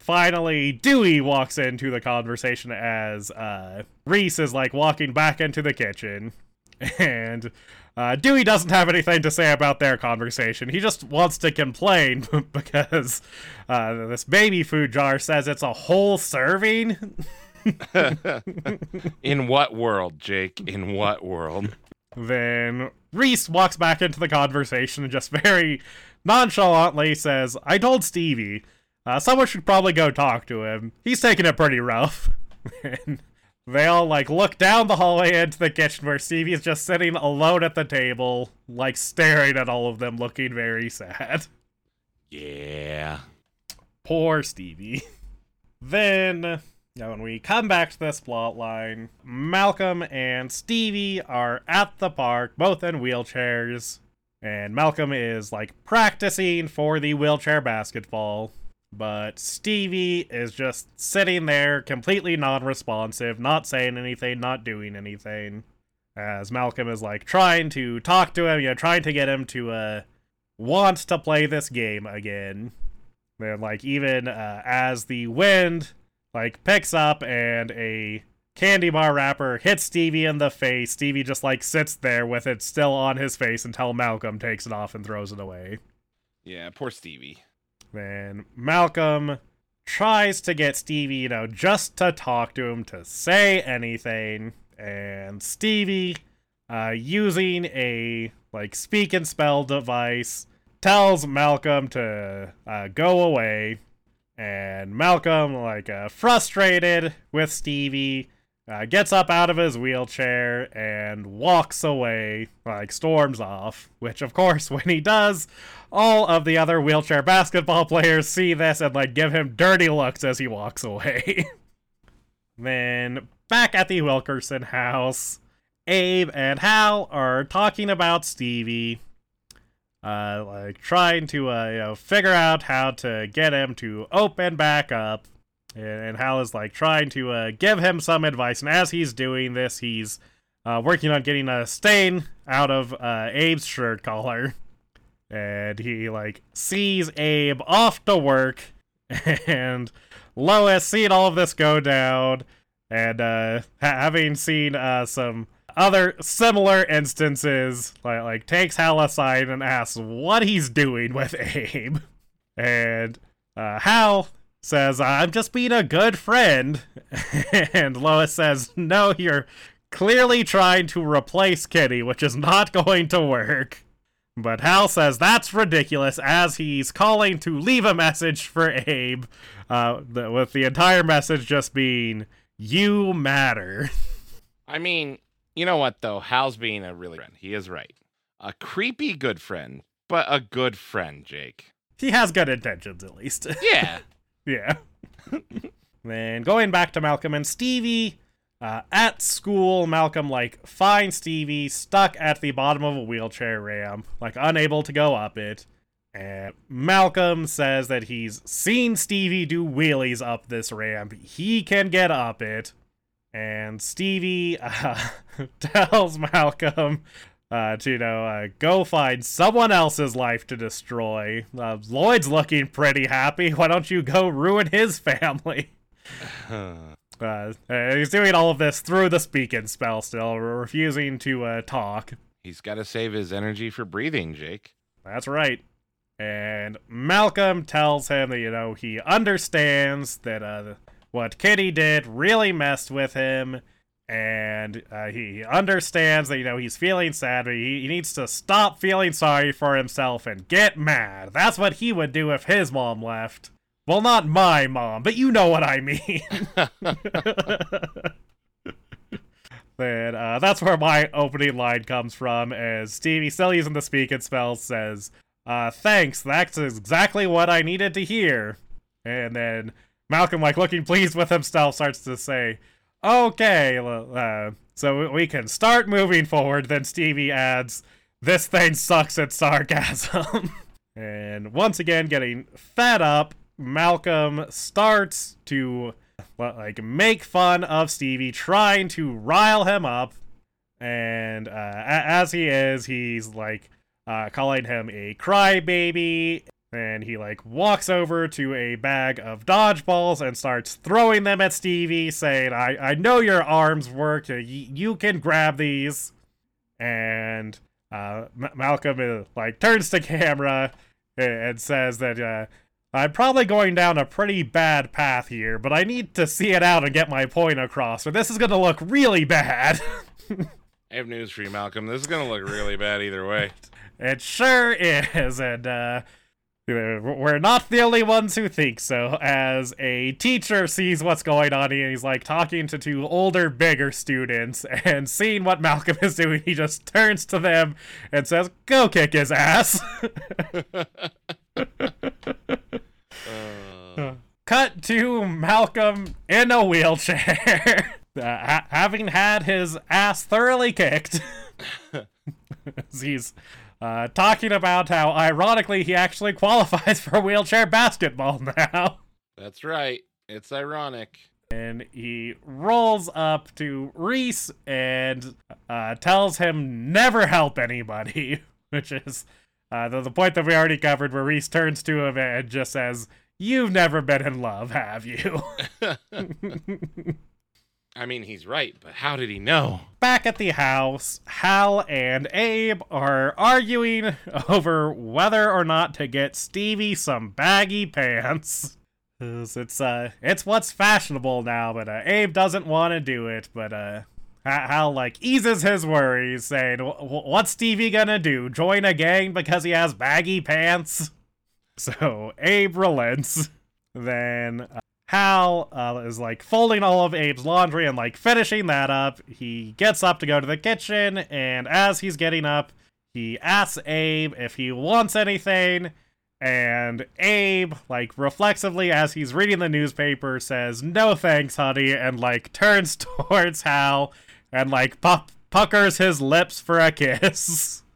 finally, Dewey walks into the conversation as uh, Reese is like walking back into the kitchen, and uh, Dewey doesn't have anything to say about their conversation. He just wants to complain because uh, this baby food jar says it's a whole serving. In what world, Jake? In what world? Then Reese walks back into the conversation and just very nonchalantly says, I told Stevie, uh, someone should probably go talk to him. He's taking it pretty rough. and they all, like, look down the hallway into the kitchen where Stevie is just sitting alone at the table, like, staring at all of them, looking very sad. Yeah. Poor Stevie. then, now when we come back to this plot line, Malcolm and Stevie are at the park, both in wheelchairs, and Malcolm is like practicing for the wheelchair basketball. But Stevie is just sitting there, completely non responsive, not saying anything, not doing anything. As Malcolm is like trying to talk to him, you know, trying to get him to uh, want to play this game again. Then, like, even uh, as the wind like picks up and a candy bar wrapper hits Stevie in the face. Stevie just like sits there with it still on his face until Malcolm takes it off and throws it away. Yeah, poor Stevie. Then Malcolm tries to get Stevie, you know, just to talk to him, to say anything. And Stevie, uh, using a like speak and spell device, tells Malcolm to uh, go away. And Malcolm, like uh, frustrated with Stevie, uh, gets up out of his wheelchair and walks away, like storms off. Which, of course, when he does, all of the other wheelchair basketball players see this and like give him dirty looks as he walks away. then back at the Wilkerson house, Abe and Hal are talking about Stevie. Uh, like trying to uh, you know, figure out how to get him to open back up and Hal is like trying to uh, give him some advice. And as he's doing this, he's uh, working on getting a stain out of uh, Abe's shirt collar. And he like sees Abe off to work, and Lois seeing all of this go down, and uh, ha- having seen uh, some other similar instances, like like takes Hal aside and asks what he's doing with Abe, and uh, Hal says, I'm just being a good friend. and Lois says, No, you're clearly trying to replace Kitty, which is not going to work. But Hal says that's ridiculous as he's calling to leave a message for Abe, uh, with the entire message just being, You matter. I mean, you know what, though? Hal's being a really friend. He is right. A creepy good friend, but a good friend, Jake. He has good intentions, at least. Yeah. Yeah. then going back to Malcolm and Stevie, uh, at school, Malcolm like finds Stevie stuck at the bottom of a wheelchair ramp, like unable to go up it. And Malcolm says that he's seen Stevie do wheelies up this ramp. He can get up it. And Stevie uh, tells Malcolm uh, to you know uh, go find someone else's life to destroy. Uh, Lloyd's looking pretty happy. Why don't you go ruin his family? Uh, he's doing all of this through the speak and spell still, refusing to uh, talk. He's got to save his energy for breathing, Jake. That's right. And Malcolm tells him that, you know, he understands that uh, what Kitty did really messed with him and uh, he understands that you know he's feeling sad but he, he needs to stop feeling sorry for himself and get mad. That's what he would do if his mom left. Well not my mom but you know what i mean. Then uh, that's where my opening line comes from as stevie still using the speak and spell says uh, thanks that's exactly what i needed to hear. And then malcolm like looking pleased with himself starts to say okay, uh, so we can start moving forward. Then Stevie adds, this thing sucks at sarcasm. and once again, getting fed up, Malcolm starts to like make fun of Stevie, trying to rile him up. And uh, as he is, he's like uh, calling him a crybaby and he like walks over to a bag of dodgeballs and starts throwing them at Stevie, saying, "I I know your arms work. Y- you can grab these." And uh, M- Malcolm uh, like turns to camera and says that uh, I'm probably going down a pretty bad path here, but I need to see it out and get my point across, or this is going to look really bad. I have news for you, Malcolm. This is going to look really bad either way. It sure is, and uh, we're not the only ones who think so. As a teacher sees what's going on, and he's like talking to two older, bigger students, and seeing what Malcolm is doing, he just turns to them and says, "Go kick his ass." uh... Cut to Malcolm in a wheelchair, uh, ha- having had his ass thoroughly kicked. he's uh, talking about how, ironically, he actually qualifies for wheelchair basketball now. That's right. It's ironic. And he rolls up to Reese and uh, tells him never help anybody, which is uh, the, the point that we already covered, where Reese turns to him and just says, You've never been in love, have you? I mean, he's right, but how did he know? Back at the house, Hal and Abe are arguing over whether or not to get Stevie some baggy pants. It's uh, it's what's fashionable now, but uh, Abe doesn't want to do it. But uh, Hal like eases his worries, saying, "Wh- wh- "What's Stevie gonna do? Join a gang because he has baggy pants?" So Abe relents. Then uh, Hal uh, is like folding all of Abe's laundry and like finishing that up. He gets up to go to the kitchen, and as he's getting up, he asks Abe if he wants anything. And Abe, like reflexively as he's reading the newspaper, says, No thanks, honey, and like turns towards Hal and like puckers his lips for a kiss.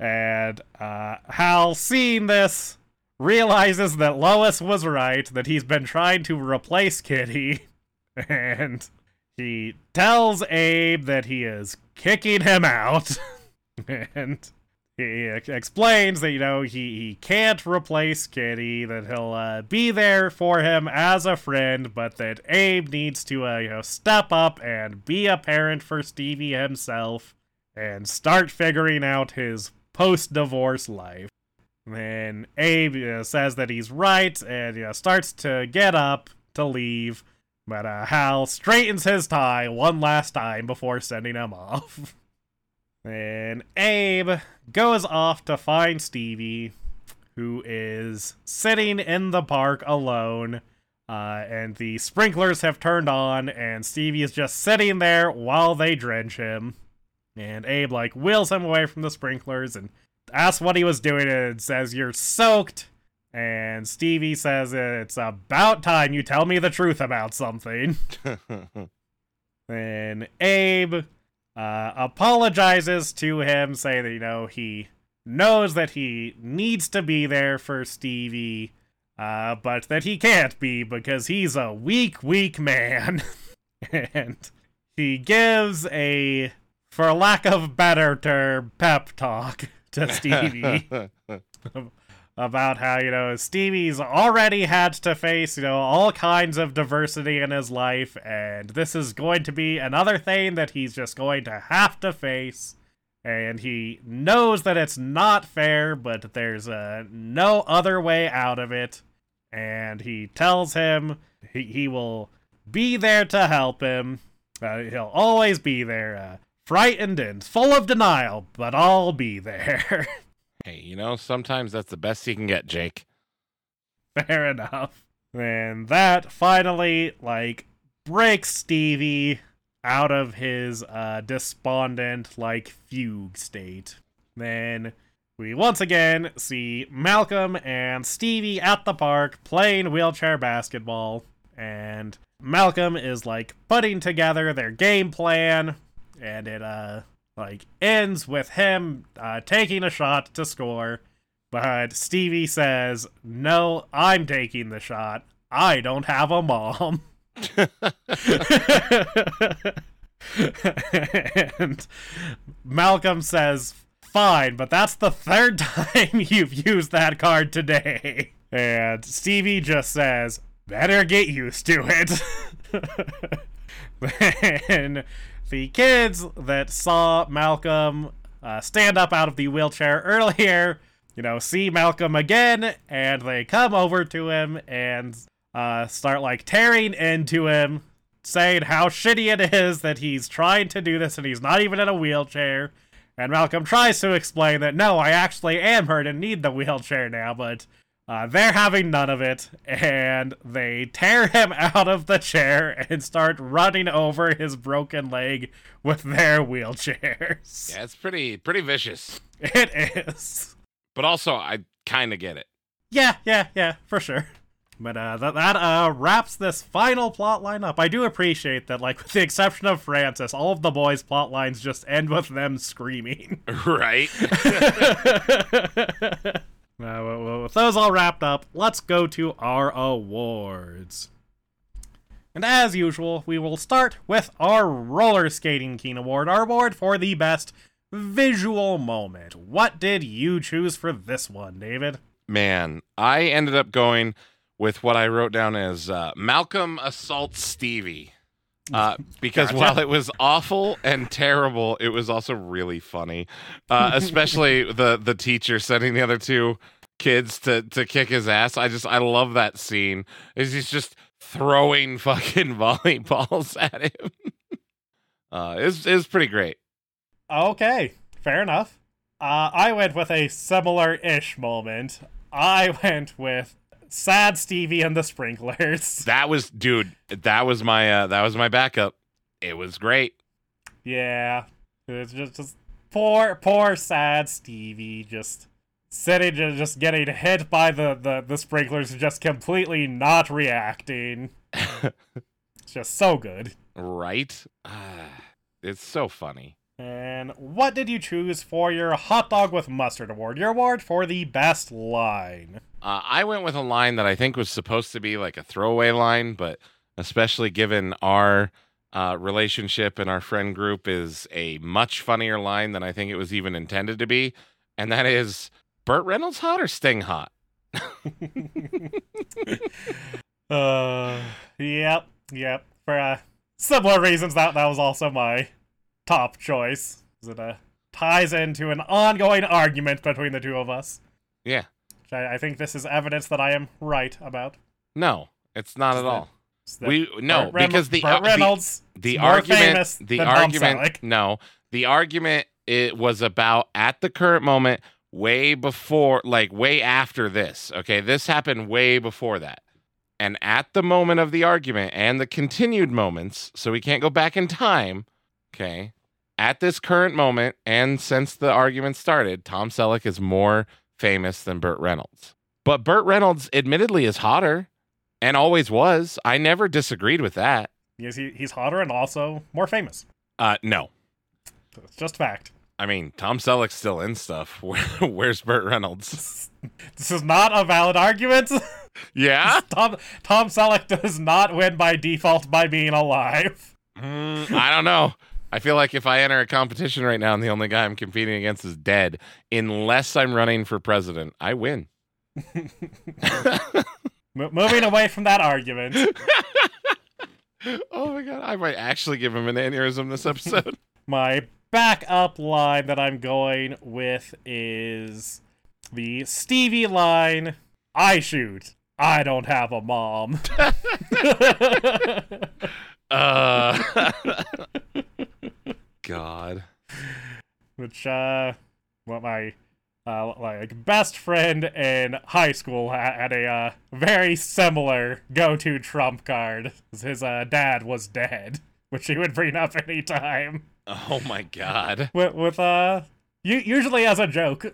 And uh, Hal, seeing this, realizes that Lois was right, that he's been trying to replace Kitty, and he tells Abe that he is kicking him out, and he explains that, you know, he, he can't replace Kitty, that he'll uh, be there for him as a friend, but that Abe needs to, uh, you know, step up and be a parent for Stevie himself and start figuring out his post divorce life. Then Abe uh, says that he's right and you know, starts to get up to leave, but uh, Hal straightens his tie one last time before sending him off. Then Abe goes off to find Stevie, who is sitting in the park alone. Uh, and the sprinklers have turned on, and Stevie is just sitting there while they drench him. And Abe, like, wheels him away from the sprinklers and asks what he was doing and says, You're soaked. And Stevie says, It's about time you tell me the truth about something. Then Abe uh, apologizes to him, saying that, you know, he knows that he needs to be there for Stevie, uh, but that he can't be because he's a weak, weak man. and he gives a, for lack of better term, pep talk to Stevie about how, you know, Stevie's already had to face, you know, all kinds of diversity in his life, and this is going to be another thing that he's just going to have to face. And he knows that it's not fair, but there's uh, no other way out of it. And he tells him he, he will be there to help him. Uh, he'll always be there, uh, frightened and full of denial, but I'll be there. hey, you know, sometimes that's the best you can get, Jake. Fair enough. And that finally, like, breaks Stevie out of his uh, despondent, like, fugue state. Then we once again see Malcolm and Stevie at the park playing wheelchair basketball. And Malcolm is, like, putting together their game plan. And it, uh, like, ends with him uh, taking a shot to score. But Stevie says, No, I'm taking the shot. I don't have a mom. and Malcolm says, Fine, but that's the third time you've used that card today. And Stevie just says, Better get used to it. then the kids that saw Malcolm uh, stand up out of the wheelchair earlier, you know, see Malcolm again, and they come over to him and uh, start like tearing into him, saying how shitty it is that he's trying to do this and he's not even in a wheelchair. And Malcolm tries to explain that no, I actually am hurt and need the wheelchair now, but uh, they're having none of it, and they tear him out of the chair and start running over his broken leg with their wheelchairs. Yeah, it's pretty pretty vicious. It is. But also, I kind of get it. Yeah, yeah, yeah, for sure. But uh, that that uh wraps this final plot line up. I do appreciate that, like with the exception of Francis, all of the boys' plot lines just end with them screaming. Right? Uh, with those all wrapped up, let's go to our awards. And as usual, we will start with our Roller Skating King Award, our award for the best visual moment. What did you choose for this one, David? Man, I ended up going with what I wrote down as uh, Malcolm assaults Stevie. Uh, because Gotcha. while it was awful and terrible, it was also really funny. Uh, especially the the teacher sending the other two kids to to kick his ass. I just I love that scene. Is he's just throwing fucking volleyballs at him. uh, it's it's pretty great. Okay, fair enough. Uh, I went with a similar-ish moment. I went with sad Stevie and the sprinklers. That was dude. That was my uh, that was my backup. It was great. Yeah, it's just just poor, poor, sad Stevie, just sitting, just getting hit by the the the sprinklers, and just completely not reacting. It's just so good. right? Ah, it's so funny. And what did you choose for your hot dog with mustard award? Your award for the best line. Uh, I went with a line that I think was supposed to be like a throwaway line, but especially given our uh, relationship and our friend group is a much funnier line than I think it was even intended to be, and that is Burt Reynolds hot or Sting hot? Uh, yep, yep. For uh, similar reasons, that that was also my top choice. It uh, ties into an ongoing argument between the two of us. Yeah, I, I think this is evidence that I am right about. no, it's not at that- all. We no Burt because the Burt uh, the- Reynolds the more argument the argument no the argument it was about at the current moment way before like way after this okay this happened way before that and at the moment of the argument and the continued moments so we can't go back in time okay at this current moment and since the argument started tom selleck is more famous than burt reynolds but burt reynolds admittedly is hotter and always was i never disagreed with that Yes, he, he's hotter and also more famous. uh no It's just fact. I mean, Tom Selleck's still in stuff. Where, where's Burt Reynolds? This is not a valid argument. Yeah? Tom Tom Selleck does not win by default by being alive. Mm, I don't know. I feel like if I enter a competition right now and the only guy I'm competing against is dead, unless I'm running for president, I win. Mo moving away from that argument. oh my god, I might actually give him an aneurysm this episode. My backup line that I'm going with is the Stevie line I shoot. I don't have a mom. uh God. Which, uh, what my, uh, like, best friend in high school had a, uh, very similar go to trump card. His, uh, dad was dead, which he would bring up any time. Oh my god. With, with uh, usually as a joke.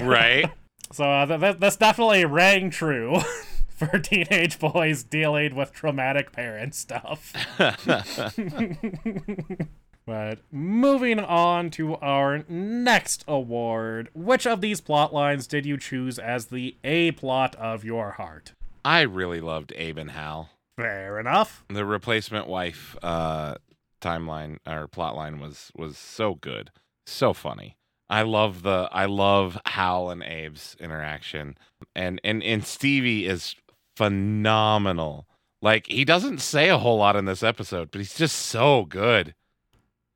Right? So uh, th- th- this definitely rang true for teenage boys dealing with traumatic parent stuff. but moving on to our next award, which of these plot lines did you choose as the A plot of your heart? I really loved Abe and Hal. Fair enough. the replacement wife uh timeline or plot line was was so good so funny i love the i love hal and abe's interaction and and and stevie is phenomenal like he doesn't say a whole lot in this episode but he's just so good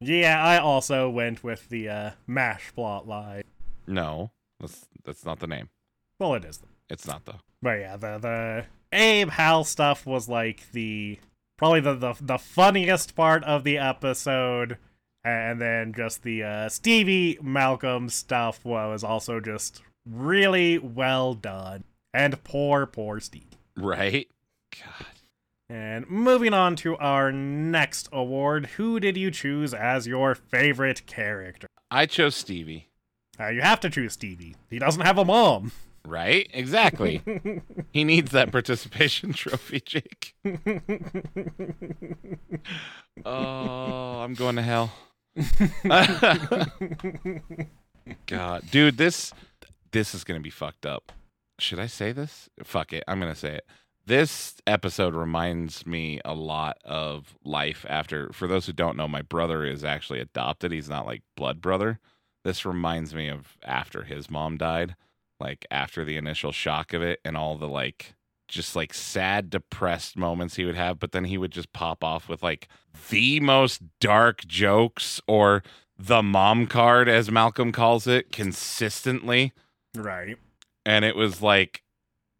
Yeah, I also went with the uh, MASH plot line. no that's that's not the name Well, it is. it's not though But yeah, the the Abe Hal stuff was like the probably the the, the funniest part of the episode, and then just the uh, Stevie Malcolm stuff was also just really well done. And poor, poor Steve. right god And moving on to our next award, who did you choose as your favorite character? i chose stevie Uh, you have to choose Stevie. He doesn't have a mom. right exactly he needs that participation trophy jake Oh, I'm going to hell. God, dude, this this is gonna be fucked up. Should I say this? Fuck it, I'm gonna say it. This episode reminds me a lot of life after. For those who don't know, my brother is actually adopted. He's not like blood brother. This reminds me of after his mom died, like after the initial shock of it and all the like just like sad, depressed moments he would have, but then he would just pop off with like the most dark jokes or the mom card, as Malcolm calls it, consistently. Right. And it was like,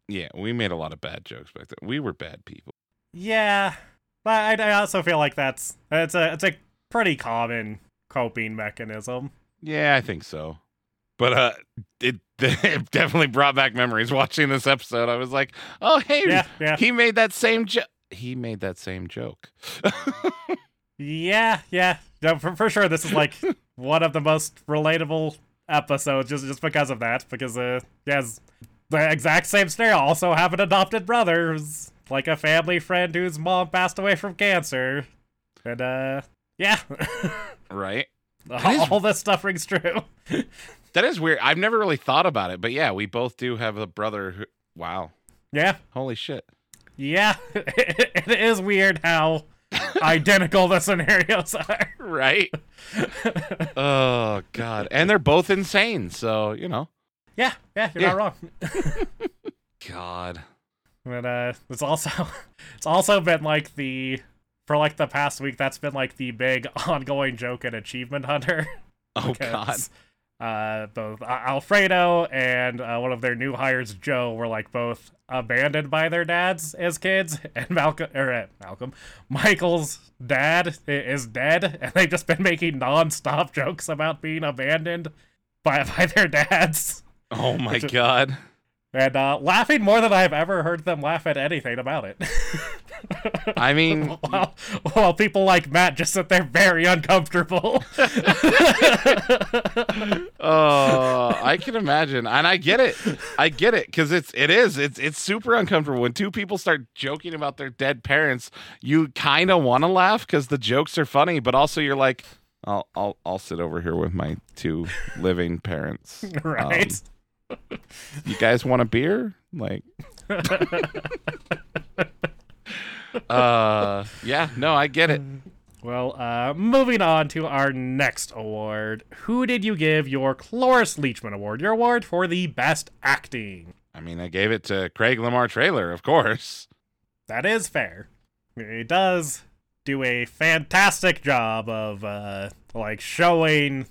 yeah, we made a lot of bad jokes back then. We were bad people. Yeah, but I, I also feel like that's it's a it's a pretty common coping mechanism. Yeah, I think so. But uh, it, it definitely brought back memories watching this episode. I was like, oh hey, Yeah, yeah, he made that same joke. He made that same joke. yeah, yeah. No, for, for sure, this is like one of the most relatable episodes just just because of that. Because uh, has the exact same scenario. Also, have an adopted brother who's like a family friend whose mom passed away from cancer, and uh, yeah, right? all, all this stuff rings true. That is weird. I've never really thought about it, but yeah, we both do have a brother who. Wow. Yeah, Holy shit. yeah. it is weird how identical the scenarios are. Right? oh, God. And they're both insane. So, you know. Yeah, yeah, you're Yeah. not wrong. God. But uh, it's also it's also been like the for like the past week. That's been like the big ongoing joke in Achievement Hunter. Oh, God. Uh, both uh, Alfredo and uh, one of their new hires, Joe, were like both abandoned by their dads as kids, and Malcolm or uh, Malcolm, Michael's dad is dead, and they've just been making non-stop jokes about being abandoned by by their dads. Oh, my God. and uh, laughing more than I've ever heard them laugh at anything about it. I mean, while, while people like Matt just sit there very uncomfortable. oh, I can imagine, and I get it. I get it because it's it is it's it's super uncomfortable when two people start joking about their dead parents. You kind of want to laugh because the jokes are funny, but also you're like, I'll I'll I'll sit over here with my two living parents. right? Um, you guys want a beer? Like, uh, yeah, no, I get it. well, uh, moving on to our next award. Who did you give your Cloris Leachman Award? Your award for the best acting. I mean, I gave it to Craig Lamar Traylor, of course. That is fair. He does do a fantastic job of uh like showing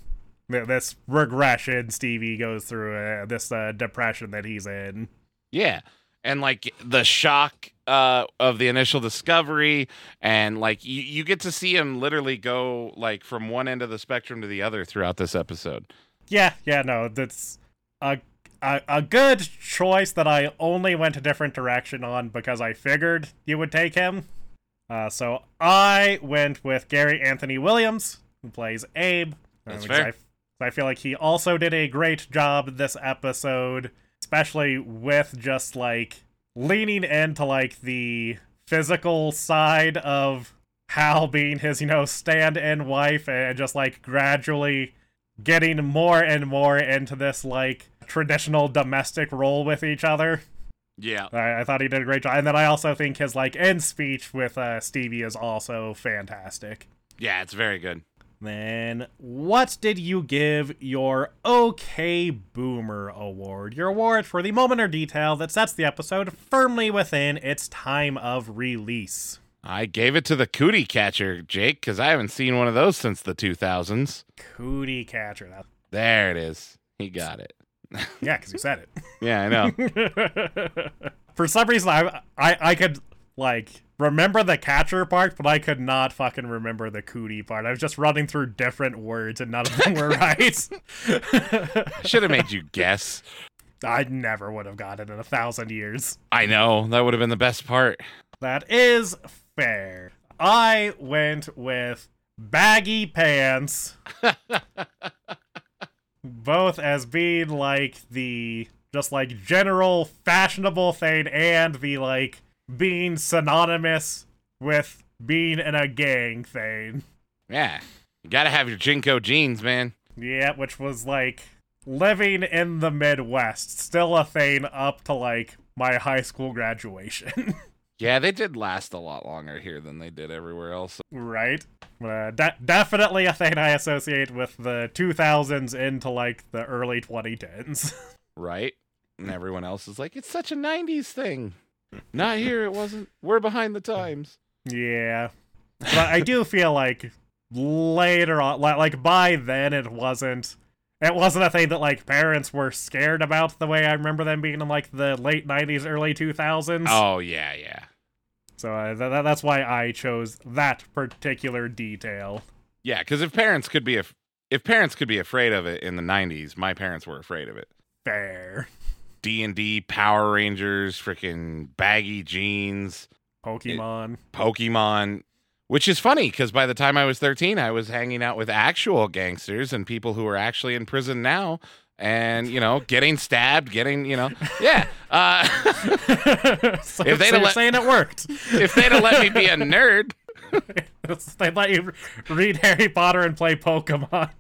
this regression Stevie goes through, uh, this uh, depression that he's in. Yeah. And like the shock uh, of the initial discovery, and like you, you get to see him literally go like from one end of the spectrum to the other throughout this episode. Yeah, yeah, no, that's a a, a good choice that I only went a different direction on because I figured you would take him. Uh, so I went with Gary Anthony Williams, who plays Abe. That's fair. I, I feel like he also did a great job this episode, especially with just like leaning into like the physical side of Hal being his, you know, stand-in wife and just like gradually getting more and more into this like traditional domestic role with each other. Yeah. I, I thought he did a great job, and then I also think his like end speech with uh, Stevie is also fantastic. Yeah, it's very good. Then, what did you give your OK Boomer award? Your award for the moment or detail that sets the episode firmly within its time of release. I gave it to the cootie catcher, Jake, because I haven't seen one of those since the 2000s. Cootie catcher. That, There it is. He got it. yeah, because you said it. Yeah, I know. For some reason, I, I I could like remember the catcher part, but I could not fucking remember the cootie part. I was just running through different words, and none of them were right. Should have made you guess. I never would have gotten it in a thousand years. I know. That would have been the best part. That is fair. I went with baggy pants, both as being like the just like general fashionable thing and the like being synonymous with being in a gang thing. Yeah. You got to have your JNCO jeans, man. Yeah, which was like living in the Midwest, still a thing up to like my high school graduation. Yeah, they did last a lot longer here than they did everywhere else. right? Uh, de- definitely a thing I associate with the 2000s into like the early 2010s. Right? And everyone else is like, it's such a 90s thing. Not here. It wasn't. We're behind the times. Yeah. But I do feel like later on, like by then, it wasn't. It wasn't a thing that like parents were scared about the way I remember them being in like the late '90s, early 2000s. Oh yeah, yeah. So uh, th- th- that's why I chose that particular detail. Yeah, because if parents could be af- if parents could be afraid of it in the '90s, my parents were afraid of it. Fair. D and D, Power Rangers, freaking baggy jeans, Pokemon. Pokemon. Which is funny because by the time I was 13, I was hanging out with actual gangsters and people who are actually in prison now, and you know, getting stabbed, getting you know, yeah. Uh, so, If they'd so let- saying it worked. if they'd have let me be a nerd, they let you read Harry Potter and play Pokemon.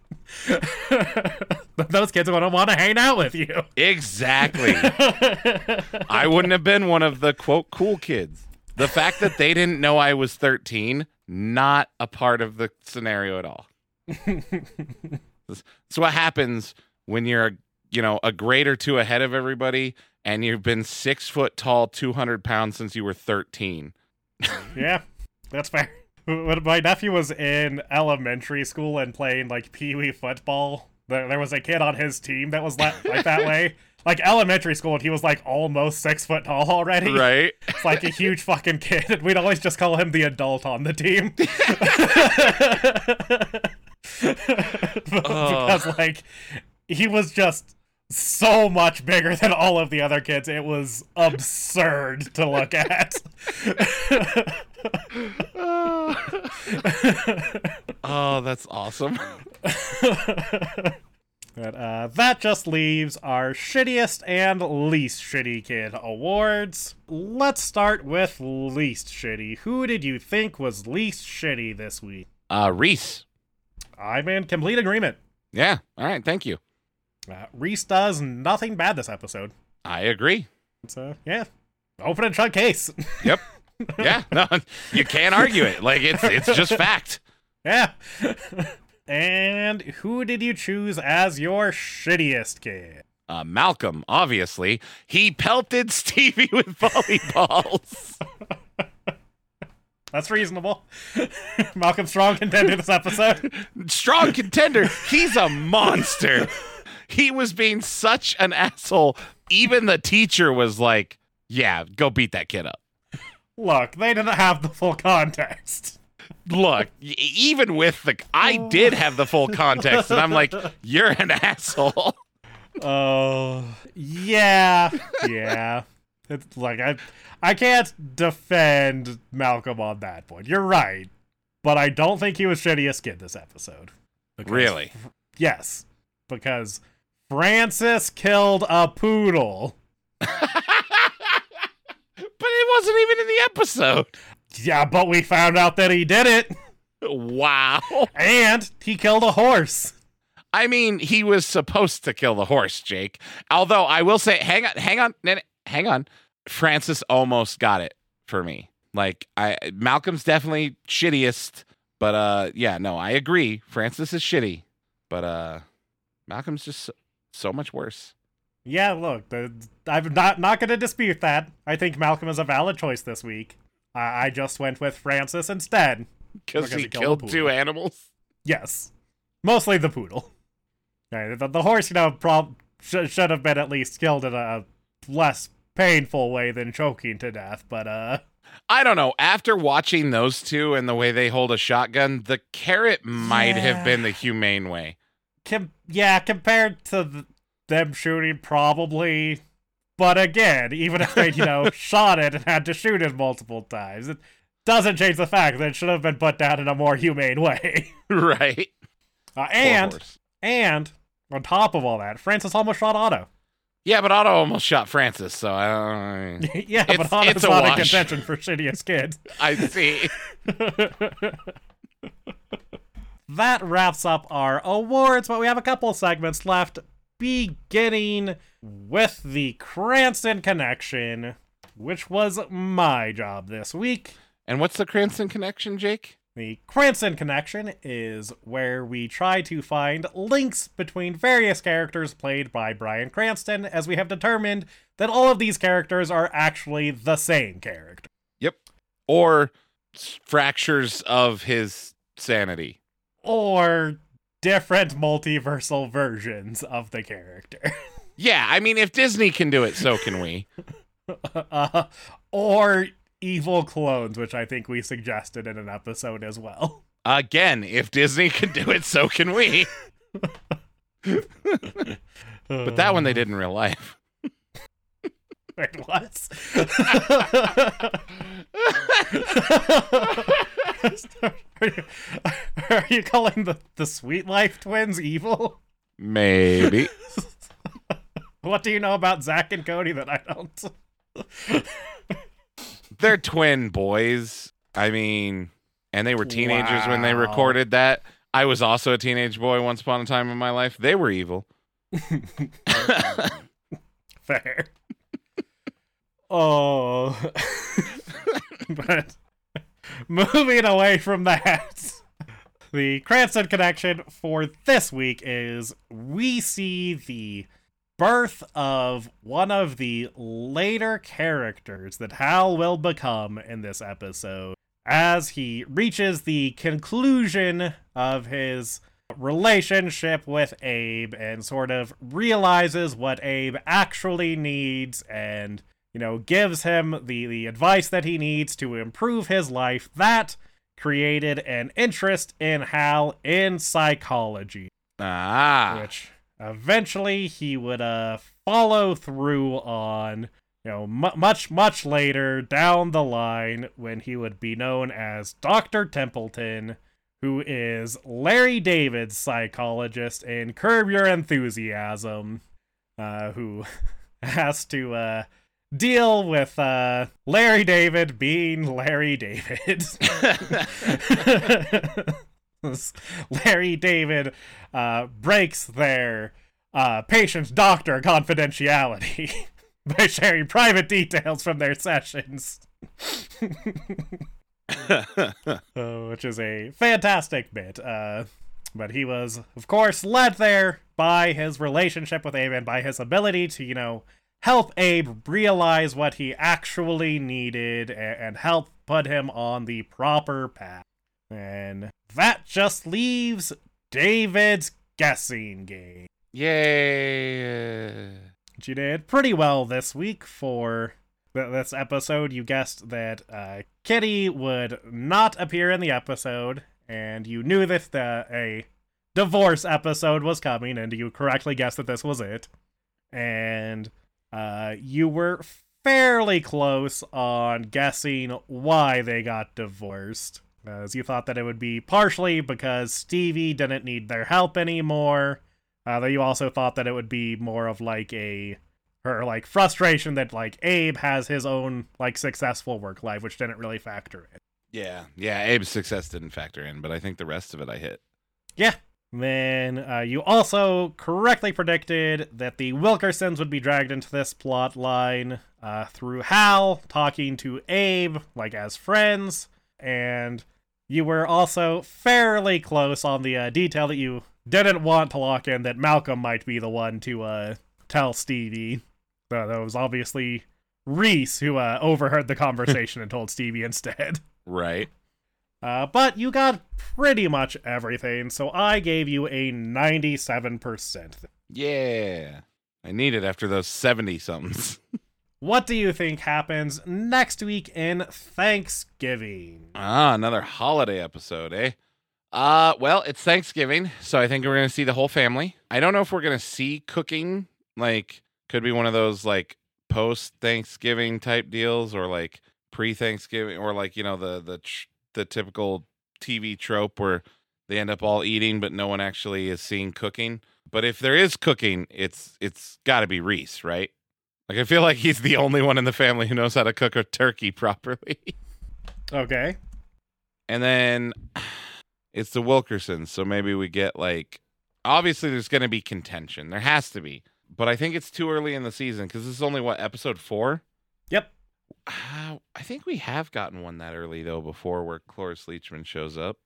Those kids wouldn't want to hang out with you. exactly. I wouldn't have been one of the quote cool kids. The fact that they didn't know I was 13, not a part of the scenario at all. That's what happens when you're, you know, a grade or two ahead of everybody and you've been six foot tall, 200 pounds since you were 13. yeah, that's fair. When my nephew was in elementary school and playing like pee wee football, there, there was a kid on his team that was like that way. Like elementary school, and he was like almost six foot tall already. Right? It's like a huge fucking kid. and We'd always just call him the adult on the team. because like he was just so much bigger than all of the other kids. It was absurd to look at. oh, that's awesome. But uh, that just leaves our shittiest and least shitty kid awards. Let's start with least shitty. Who did you think was least shitty this week? Uh, Reese. I'm in complete agreement. Yeah. All right. Thank you. Uh, Reese does nothing bad this episode. I agree. So, yeah. Open and shut case. Yep. Yeah. No, you can't argue it. Like it's it's just fact. yeah. and who did you choose as your shittiest kid? Uh, Malcolm, obviously, he pelted Stevie with volleyballs. That's reasonable. Malcolm Strong contender this episode. Strong contender. He's a monster. He was being such an asshole. Even the teacher was like, "Yeah, go beat that kid up." Look, they didn't have the full context. Look, even with the, I did have the full context, and I'm like, "You're an asshole." Oh, yeah, yeah. It's like I, I can't defend Malcolm on that point. You're right, but I don't think he was shittiest kid this episode. Because- Really? Yes, because Francis killed a poodle. Wasn't even in the episode. Yeah, but we found out that he did it, Wow. and he killed a horse. I mean, he was supposed to kill the horse, Jake. Although I will say, hang on, hang on, hang on. Francis almost got it for me. Like I, Malcolm's definitely shittiest, but uh, yeah, no, I agree. Francis is shitty, but uh, Malcolm's just so, so much worse. Yeah, look, the, I'm not not going to dispute that. I think Malcolm is a valid choice this week. I I just went with Francis instead. Because he killed two animals. Yes, mostly the poodle. Yeah, the, the horse, you know, prob- sh- should have been at least killed in a less painful way than choking to death. But uh, I don't know. After watching those two and the way they hold a shotgun, the carrot might have been the humane way. com- yeah, compared to th- them shooting, probably. But again, even if they, you know, shot it and had to shoot it multiple times, it doesn't change the fact that it should have been put down in a more humane way. right. Uh, and and on top of all that, Francis almost shot Otto. Yeah, but Otto almost shot Francis, so I don't. yeah, It's- but Otto's it's a not in contention for shittiest kid. I see. that wraps up our awards, but we have a couple segments left, beginning with the Cranston connection, which was my job this week. And what's the Cranston connection, Jake? The Cranston Connection is where we try to find links between various characters played by Bryan Cranston, as we have determined that all of these characters are actually the same character. Yep. Or fractures of his sanity. Or different multiversal versions of the character. Yeah, I mean, if Disney can do it, so can we. uh, or evil clones, which I think we suggested in an episode as well. Again, if Disney can do it, so can we. But that one they did in real life. Wait, what? are, you, are you calling the, the Sweet Life twins evil? Maybe. What do you know about Zach and Cody that I don't? They're twin boys. I mean, and they were teenagers when they recorded that. I was also a teenage boy once upon a time in my life. They were evil. Fair. Oh. but moving away from that, the Cranston connection for this week is we see the birth of one of the later characters that Hal will become in this episode as he reaches the conclusion of his relationship with Abe and sort of realizes what Abe actually needs and you know gives him the the advice that he needs to improve his life that created an interest in Hal in psychology ah. which eventually he would uh follow through on you know mu much much later down the line when he would be known as Dr. Templeton who is Larry David's psychologist in Curb Your Enthusiasm uh who has to uh deal with uh Larry David being Larry David Larry David uh, breaks their uh, patient doctor confidentiality by sharing private details from their sessions, uh, which is a fantastic bit. Uh, but he was, of course, led there by his relationship with and by his ability to, you know, help Abe realize what he actually needed a- and help put him on the proper path. And that just leaves David's guessing game. Yay. You did pretty well this week for th- this episode. You guessed that uh, Kitty would not appear in the episode, and you knew that the, a divorce episode was coming, and you correctly guessed that this was it. And uh, you were fairly close on guessing why they got divorced. As you thought that it would be partially because Stevie didn't need their help anymore. Uh, though you also thought that it would be more of like a her like frustration that like Abe has his own like successful work life, which didn't really factor in. Yeah. Yeah. Abe's success didn't factor in, but I think the rest of it I hit. Yeah. Then uh, you also correctly predicted that the Wilkersons would be dragged into this plot line uh, through Hal talking to Abe, like as friends, and you were also fairly close on the uh, detail that you didn't want to lock in that Malcolm might be the one to uh, tell Stevie. So that was obviously Reese who uh, overheard the conversation and told Stevie instead. Right. Uh, but you got pretty much everything, so I gave you a 97%. Yeah. I need it after those 70 somethings. What do you think happens next week in Thanksgiving? ah, another holiday episode, eh? Uh, well, it's Thanksgiving, so I think we're going to see the whole family. I don't know if we're going to see cooking, like could be one of those like post Thanksgiving type deals or like pre Thanksgiving or like, you know, the the tr- the typical TV trope where they end up all eating but no one actually is seen cooking. But if there is cooking, it's it's got to be Reese, right? Like I feel like he's the only one in the family who knows how to cook a turkey properly. Okay. And then it's the Wilkersons, so maybe we get like obviously there's going to be contention. There has to be. But I think it's too early in the season cuz this is only what episode 4. Yep. Uh, I think we have gotten one that early though before, where Cloris Leachman shows up.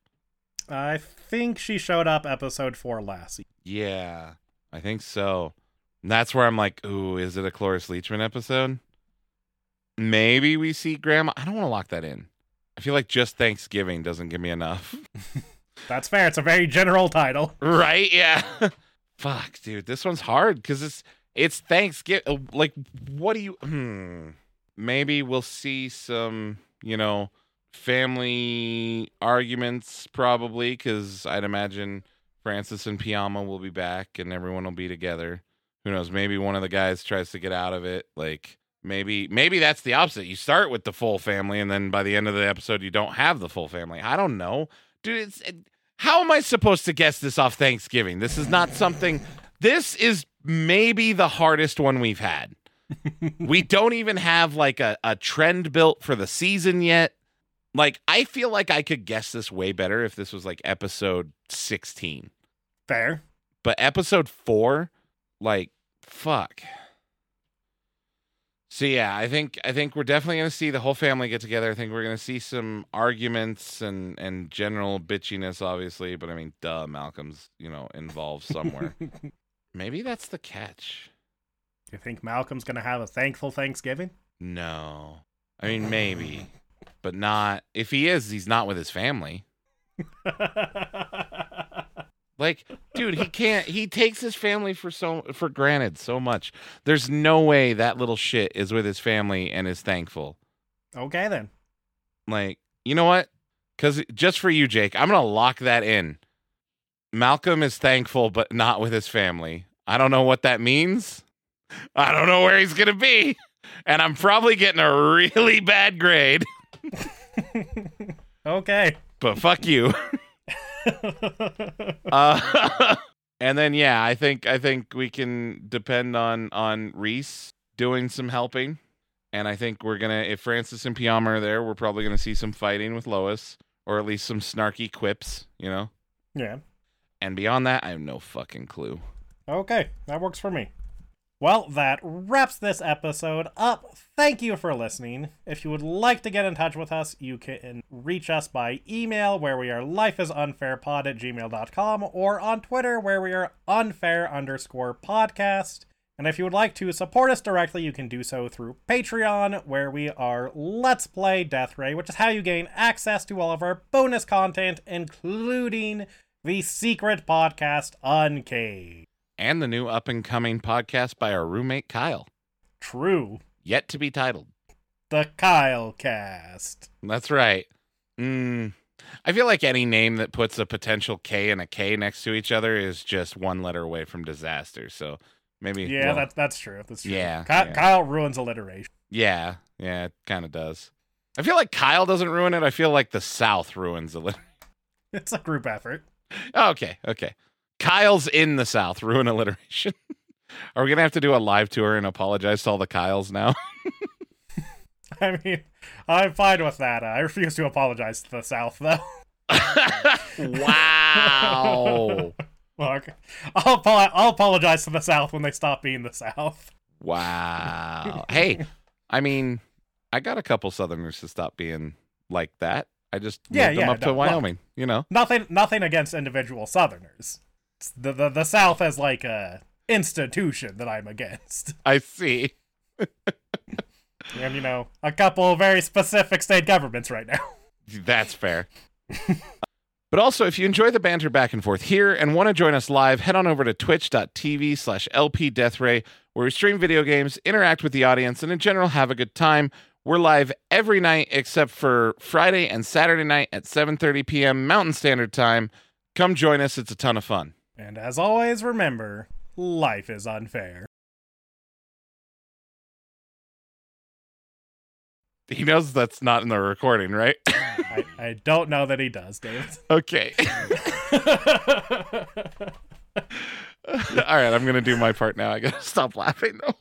I think she showed up episode four last. Yeah, I think so. And that's where I'm like, ooh, is it a Cloris Leachman episode? Maybe we see Grandma. I don't want to lock that in. I feel like just Thanksgiving doesn't give me enough. That's fair. It's a very general title. right? Yeah. Fuck, dude. This one's hard because it's it's Thanksgiving. Like, what do you? Hmm. Maybe we'll see some, you know, family arguments probably because I'd imagine Francis and Piama will be back and everyone will be together. Who knows? Maybe one of the guys tries to get out of it. Like maybe maybe that's the opposite. You start with the full family and then by the end of the episode you don't have the full family. I don't know. Dude, it's it, how am I supposed to guess this off Thanksgiving? This is not something this is maybe the hardest one we've had. We don't even have like a, a trend built for the season yet. Like, I feel like I could guess this way better if this was like episode 16. Fair. But episode four, like, fuck. So yeah, I think I think we're definitely gonna see the whole family get together. I think we're gonna see some arguments and and general bitchiness, obviously. But I mean, duh, Malcolm's you know involved somewhere. Maybe that's the catch. You think Malcolm's gonna have a thankful Thanksgiving? No, I mean maybe, but not. If he is, he's not with his family. Like, dude, he can't. He takes his family for so for granted so much. There's no way that little shit is with his family and is thankful. okay then. Like, you know what? Because just for you, Jake, I'm gonna lock that in. Malcolm is thankful, but not with his family. I don't know what that means. I don't know where he's gonna be, and I'm probably getting a really bad grade. okay. But fuck you. Uh, and then yeah, I think I think we can depend on on Reese doing some helping, and I think we're gonna if Francis and Piama are there, we're probably gonna see some fighting with Lois, or at least some snarky quips, you know. yeah. And beyond that, I have no fucking clue. Okay, that works for me. Well, that wraps this episode up. Thank you for listening. If you would like to get in touch with us, you can reach us by email where we are lifeisunfairpod at gmail.com or on Twitter where we are unfair underscore podcast. And if you would like to support us directly, you can do so through Patreon, where we are Let's Play Death Ray, which is how you gain access to all of our bonus content, including the secret podcast Uncaged. And the new up and coming podcast by our roommate Kyle, True. yet to be titled. The Kyle Cast. That's right. Mm, I feel like any name that puts a potential K and a K next to each other is just one letter away from disaster. So maybe Yeah, well, that's that's true. That's true. Yeah, Ky- yeah. Kyle ruins alliteration. Yeah, yeah, it kind of does. I feel like Kyle doesn't ruin it. I feel like the South ruins a little. It's a group effort. okay, okay. Kyle's in the South ruin alliteration. Are we gonna have to do a live tour and apologize to all the Kyles now? I mean, I'm fine with that. I refuse to apologize to the South, though. wow, Look, I'll, I'll apologize to the South when they stop being the South. wow. Hey, I mean, I got a couple Southerners to stop being like that. I just Yeah, moved them yeah, up to no, look. Wyoming. You know. Nothing, nothing against individual Southerners. The, the the South as like a institution that I'm against, I see. and you know, a couple very specific state governments right now. That's fair. but also, if you enjoy the banter back and forth here and want to join us live, head on over to twitch.tv slash lpdeathray, where we stream video games, interact with the audience, and in general have a good time. We're live every night except for Friday and Saturday night at 7.30 p.m. Mountain Standard Time. Come join us. It's a ton of fun. And as always, remember, life is unfair. He knows that's not in the recording, right? I, I don't know that he does, David. okay. All right, I'm going to do my part now. I got to stop laughing, though.